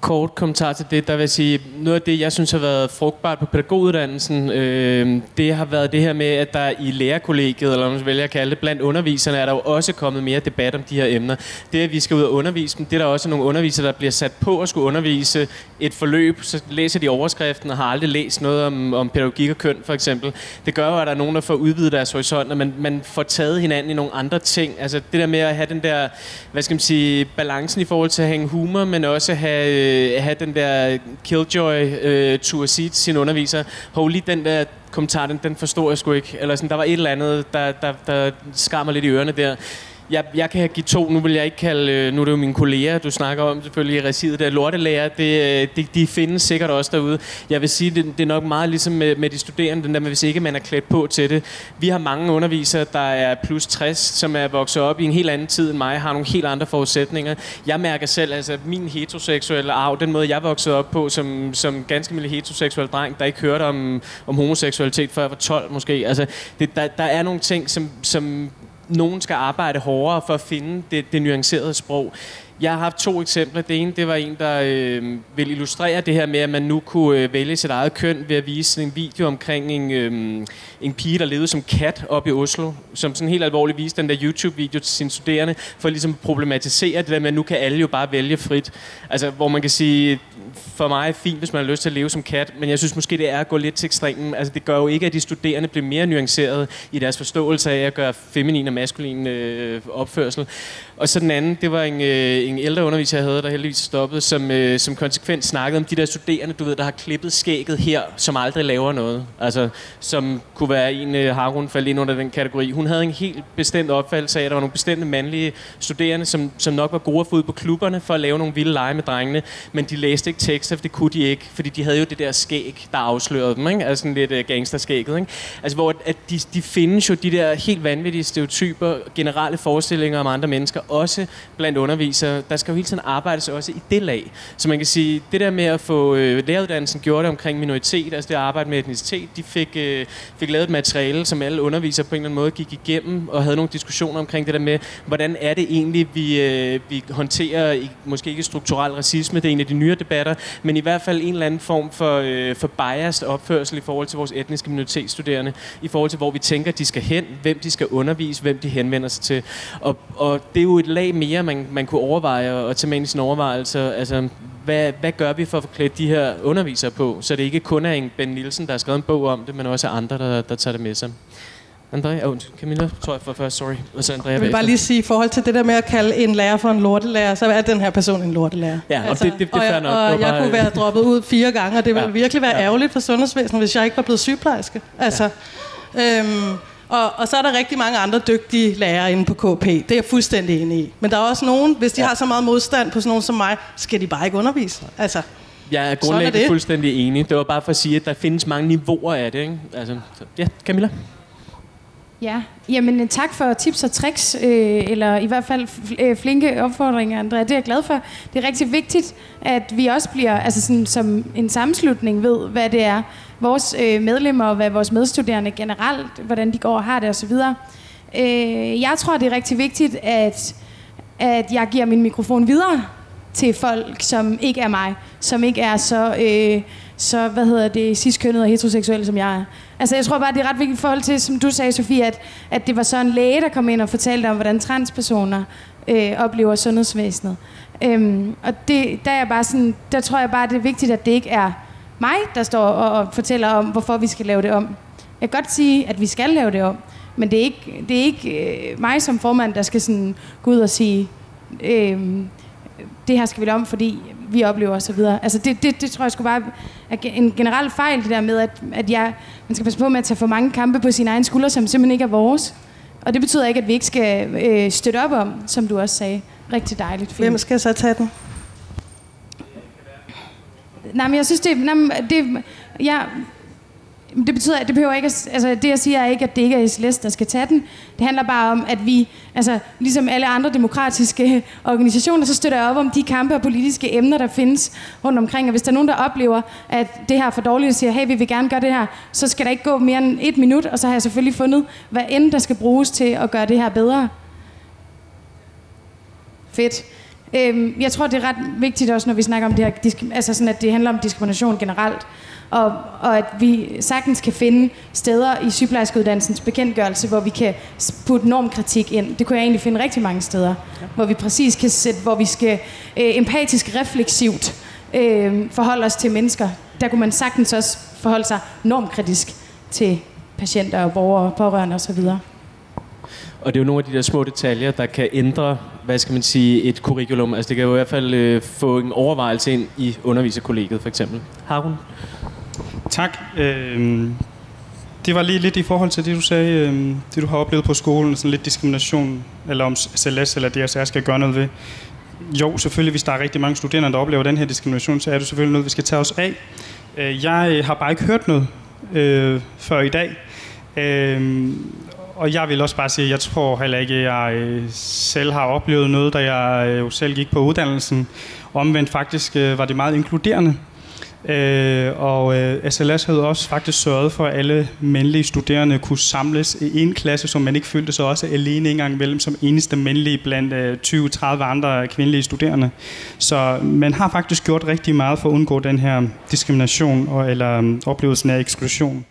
kort kommentar til det, der vil sige, noget af det, jeg synes har været frugtbart på pædagoguddannelsen, øh, det har været det her med, at der i lærerkollegiet, eller man vælger at kalde det, blandt underviserne, er der jo også kommet mere debat om de her emner. Det, at vi skal ud og undervise dem, det er der også nogle undervisere, der bliver sat på at skulle undervise et forløb, så læser de overskriften og har aldrig læst noget om, om pædagogik og køn, for eksempel. Det gør jo, at der er nogen, der får udvidet deres horisont, og man, man får taget hinanden i nogle andre ting. Altså det der med at have den der, hvad skal man sige, balancen i forhold til at hænge humor, men også have øh, øh, have den der Killjoy øh, sit sin underviser, holy, den der kommentar, den, den forstår jeg sgu ikke. Eller sådan, der var et eller andet, der, der, der skar mig lidt i ørerne der jeg, jeg kan give to. Nu vil jeg ikke kalde... Øh, nu er det jo mine kolleger, du snakker om selvfølgelig i residet. der. Lortelærer, det, øh, det, de, de findes sikkert også derude. Jeg vil sige, det, det er nok meget ligesom med, med de studerende, den der hvis ikke man er klædt på til det. Vi har mange undervisere, der er plus 60, som er vokset op i en helt anden tid end mig, har nogle helt andre forudsætninger. Jeg mærker selv, altså min heteroseksuelle arv, den måde jeg voksede op på, som, som ganske mild heteroseksuel dreng, der ikke hørte om, om homoseksualitet før jeg var 12 måske. Altså, det, der, der er nogle ting, som, som nogen skal arbejde hårdere for at finde det, det nuancerede sprog. Jeg har haft to eksempler. Det ene, det var en, der øh, vil illustrere det her med, at man nu kunne øh, vælge sit eget køn ved at vise en video omkring en, øh, en pige, der levede som kat op i Oslo, som sådan helt alvorligt viste den der YouTube-video til sine studerende, for ligesom problematisere det der med, at nu kan alle jo bare vælge frit. Altså, hvor man kan sige, for mig fint, hvis man har lyst til at leve som kat, men jeg synes måske, det er at gå lidt til ekstremen. Altså, det gør jo ikke, at de studerende bliver mere nuanceret i deres forståelse af at gøre feminin og maskulin øh, opførsel. Og så den anden, det var en, øh, en ældre underviser, jeg havde, der heldigvis stoppede, som, øh, som konsekvent snakkede om de der studerende, du ved, der har klippet skægget her, som aldrig laver noget. Altså, som kunne være en, øh, Harun faldt ind under den kategori. Hun havde en helt bestemt opfattelse af, at der var nogle bestemte mandlige studerende, som, som nok var gode at få ud på klubberne for at lave nogle vilde lege med drengene, men de læste ikke tekster, det kunne de ikke, fordi de havde jo det der skæg, der afslørede dem, ikke? altså sådan lidt øh, gangsterskægget. Ikke? Altså, hvor at de, de findes jo de der helt vanvittige stereotyper, generelle forestillinger om andre mennesker, også blandt undervisere. Der skal jo hele tiden arbejdes også i det lag. Så man kan sige, det der med at få øh, læreruddannelsen gjort omkring minoritet, altså det at arbejde med etnicitet, de fik, øh, fik lavet et materiale, som alle undervisere på en eller anden måde gik igennem, og havde nogle diskussioner omkring det der med, hvordan er det egentlig, vi, øh, vi håndterer, i, måske ikke strukturel racisme, det er en af de nyere debatter, men i hvert fald en eller anden form for, øh, for biased opførsel i forhold til vores etniske minoritetsstuderende, i forhold til, hvor vi tænker, de skal hen, hvem de skal undervise, hvem de henvender sig til. Og, og det er jo et lag mere, man, man kunne overveje og tage med ind i sine overvejelser. Altså, hvad, hvad gør vi for at forklæde de her undervisere på, så det ikke kun er en Ben Nielsen, der har skrevet en bog om det, men også andre, der, der tager det med sig. Andrea, oh, Camilla, tror jeg for først, sorry. Og så Andrea Jeg vil bare lige sige, i forhold til det der med at kalde en lærer for en lortelærer, så er den her person en lortelærer. Ja, og det- det- det er og fair jeg, nok. Og jeg bare- kunne være droppet ud fire gange, og det ville Ja. virkelig være Ja. ærgerligt for sundhedsvæsenet, hvis jeg ikke var blevet sygeplejerske. Altså, øhm, og, og så er der rigtig mange andre dygtige lærere inde på KP. Det er jeg fuldstændig enig i. Men der er også nogen, hvis de ja. har så meget modstand på sådan nogen som mig, skal de bare ikke undervise. Altså, Jeg er grundlæggende fuldstændig enig. Det var bare for at sige, at der findes mange niveauer af det. Ikke? Altså, så, ja, Camilla? Ja, jamen øh, tak for tips og tricks, øh, eller i hvert fald øh, flinke opfordringer, Andrea. Det er jeg glad for. Det er rigtig vigtigt, at vi også bliver, altså sådan, som en sammenslutning ved, hvad det er, vores øh, medlemmer og hvad vores medstuderende generelt, hvordan de går og har det osv. Øh, jeg tror, det er rigtig vigtigt, at, at jeg giver min mikrofon videre til folk, som ikke er mig, som ikke er så, øh, så hvad hedder det, ciskønnet og heteroseksuelle, som jeg er. Altså, jeg tror bare, det er ret vigtigt i forhold til, som du sagde, Sofie, at, at det var så en læge, der kom ind og fortalte om, hvordan transpersoner øh, oplever sundhedsvæsenet. Øhm, og det, der, er jeg bare sådan, der tror jeg bare, det er vigtigt, at det ikke er mig, der står og, og fortæller om, hvorfor vi skal lave det om. Jeg kan godt sige, at vi skal lave det om, men det er ikke, det er ikke øh, mig som formand, der skal sådan gå ud og sige, øh, det her skal vi lave om, fordi vi oplever osv. Altså det, det, det tror jeg skulle bare er en generel fejl, det der med, at, at jeg, man skal passe på med at tage for mange kampe på sine egne skuldre, som simpelthen ikke er vores. Og det betyder ikke, at vi ikke skal øh, støtte op om, som du også sagde. Rigtig dejligt. Fint. hvem skal så tage den? Nej, men jeg synes, det, nej, det, ja, det betyder, at det behøver ikke, at- altså det jeg siger er ikke, at det ikke er SLS, der skal tage den. Det handler bare om, at vi, altså ligesom alle andre demokratiske organisationer, så støtter jeg op om de kampe og politiske emner, der findes rundt omkring. Og hvis der er nogen, der oplever, at det her er for dårligt, og siger, hey, vi vil gerne gøre det her, så skal der ikke gå mere end et minut, og så har jeg selvfølgelig fundet, hvad end der skal bruges til at gøre det her bedre. Fedt. Øhm, jeg tror, det er ret vigtigt også, når vi snakker om det her, altså sådan, at det handler om diskrimination generelt, og, og at vi sagtens kan finde steder i sygeplejerskeuddannelsens bekendtgørelse, hvor vi kan putte normkritik ind. Det kunne jeg egentlig finde rigtig mange steder, ja. hvor vi præcis kan sætte, hvor vi skal øh, empatisk refleksivt øh, forholde os til mennesker. Der kunne man sagtens også forholde sig normkritisk til patienter og borgere, pårørende osv. Og det er jo nogle af de der små detaljer, der kan ændre, hvad skal man sige, et curriculum. Altså det kan jo i hvert fald øh, få en overvejelse ind i underviserkollegiet, for eksempel. Harun? Tak. Øh, det var lige lidt i forhold til det, du sagde, øh, det du har oplevet på skolen, sådan lidt diskrimination, eller om SLS eller DSR skal gøre noget ved. Jo, selvfølgelig, hvis der er rigtig mange studerende, der oplever den her diskrimination, så er det selvfølgelig noget, vi skal tage os af. Øh, jeg øh, har bare ikke hørt noget øh, før i dag. Øh, og jeg vil også bare sige, at jeg tror heller ikke, at jeg øh, selv har oplevet noget, da jeg øh, jo selv gik på uddannelsen. Omvendt faktisk var det meget inkluderende. Øh, og øh, SLS havde også faktisk sørget for, at alle mandlige studerende kunne samles i en klasse, så man ikke følte sig også alene en gang som eneste mandlige blandt øh, 20-30 andre kvindelige studerende. Så man har faktisk gjort rigtig meget for at undgå den her diskrimination og, eller øh, oplevelsen af eksklusion.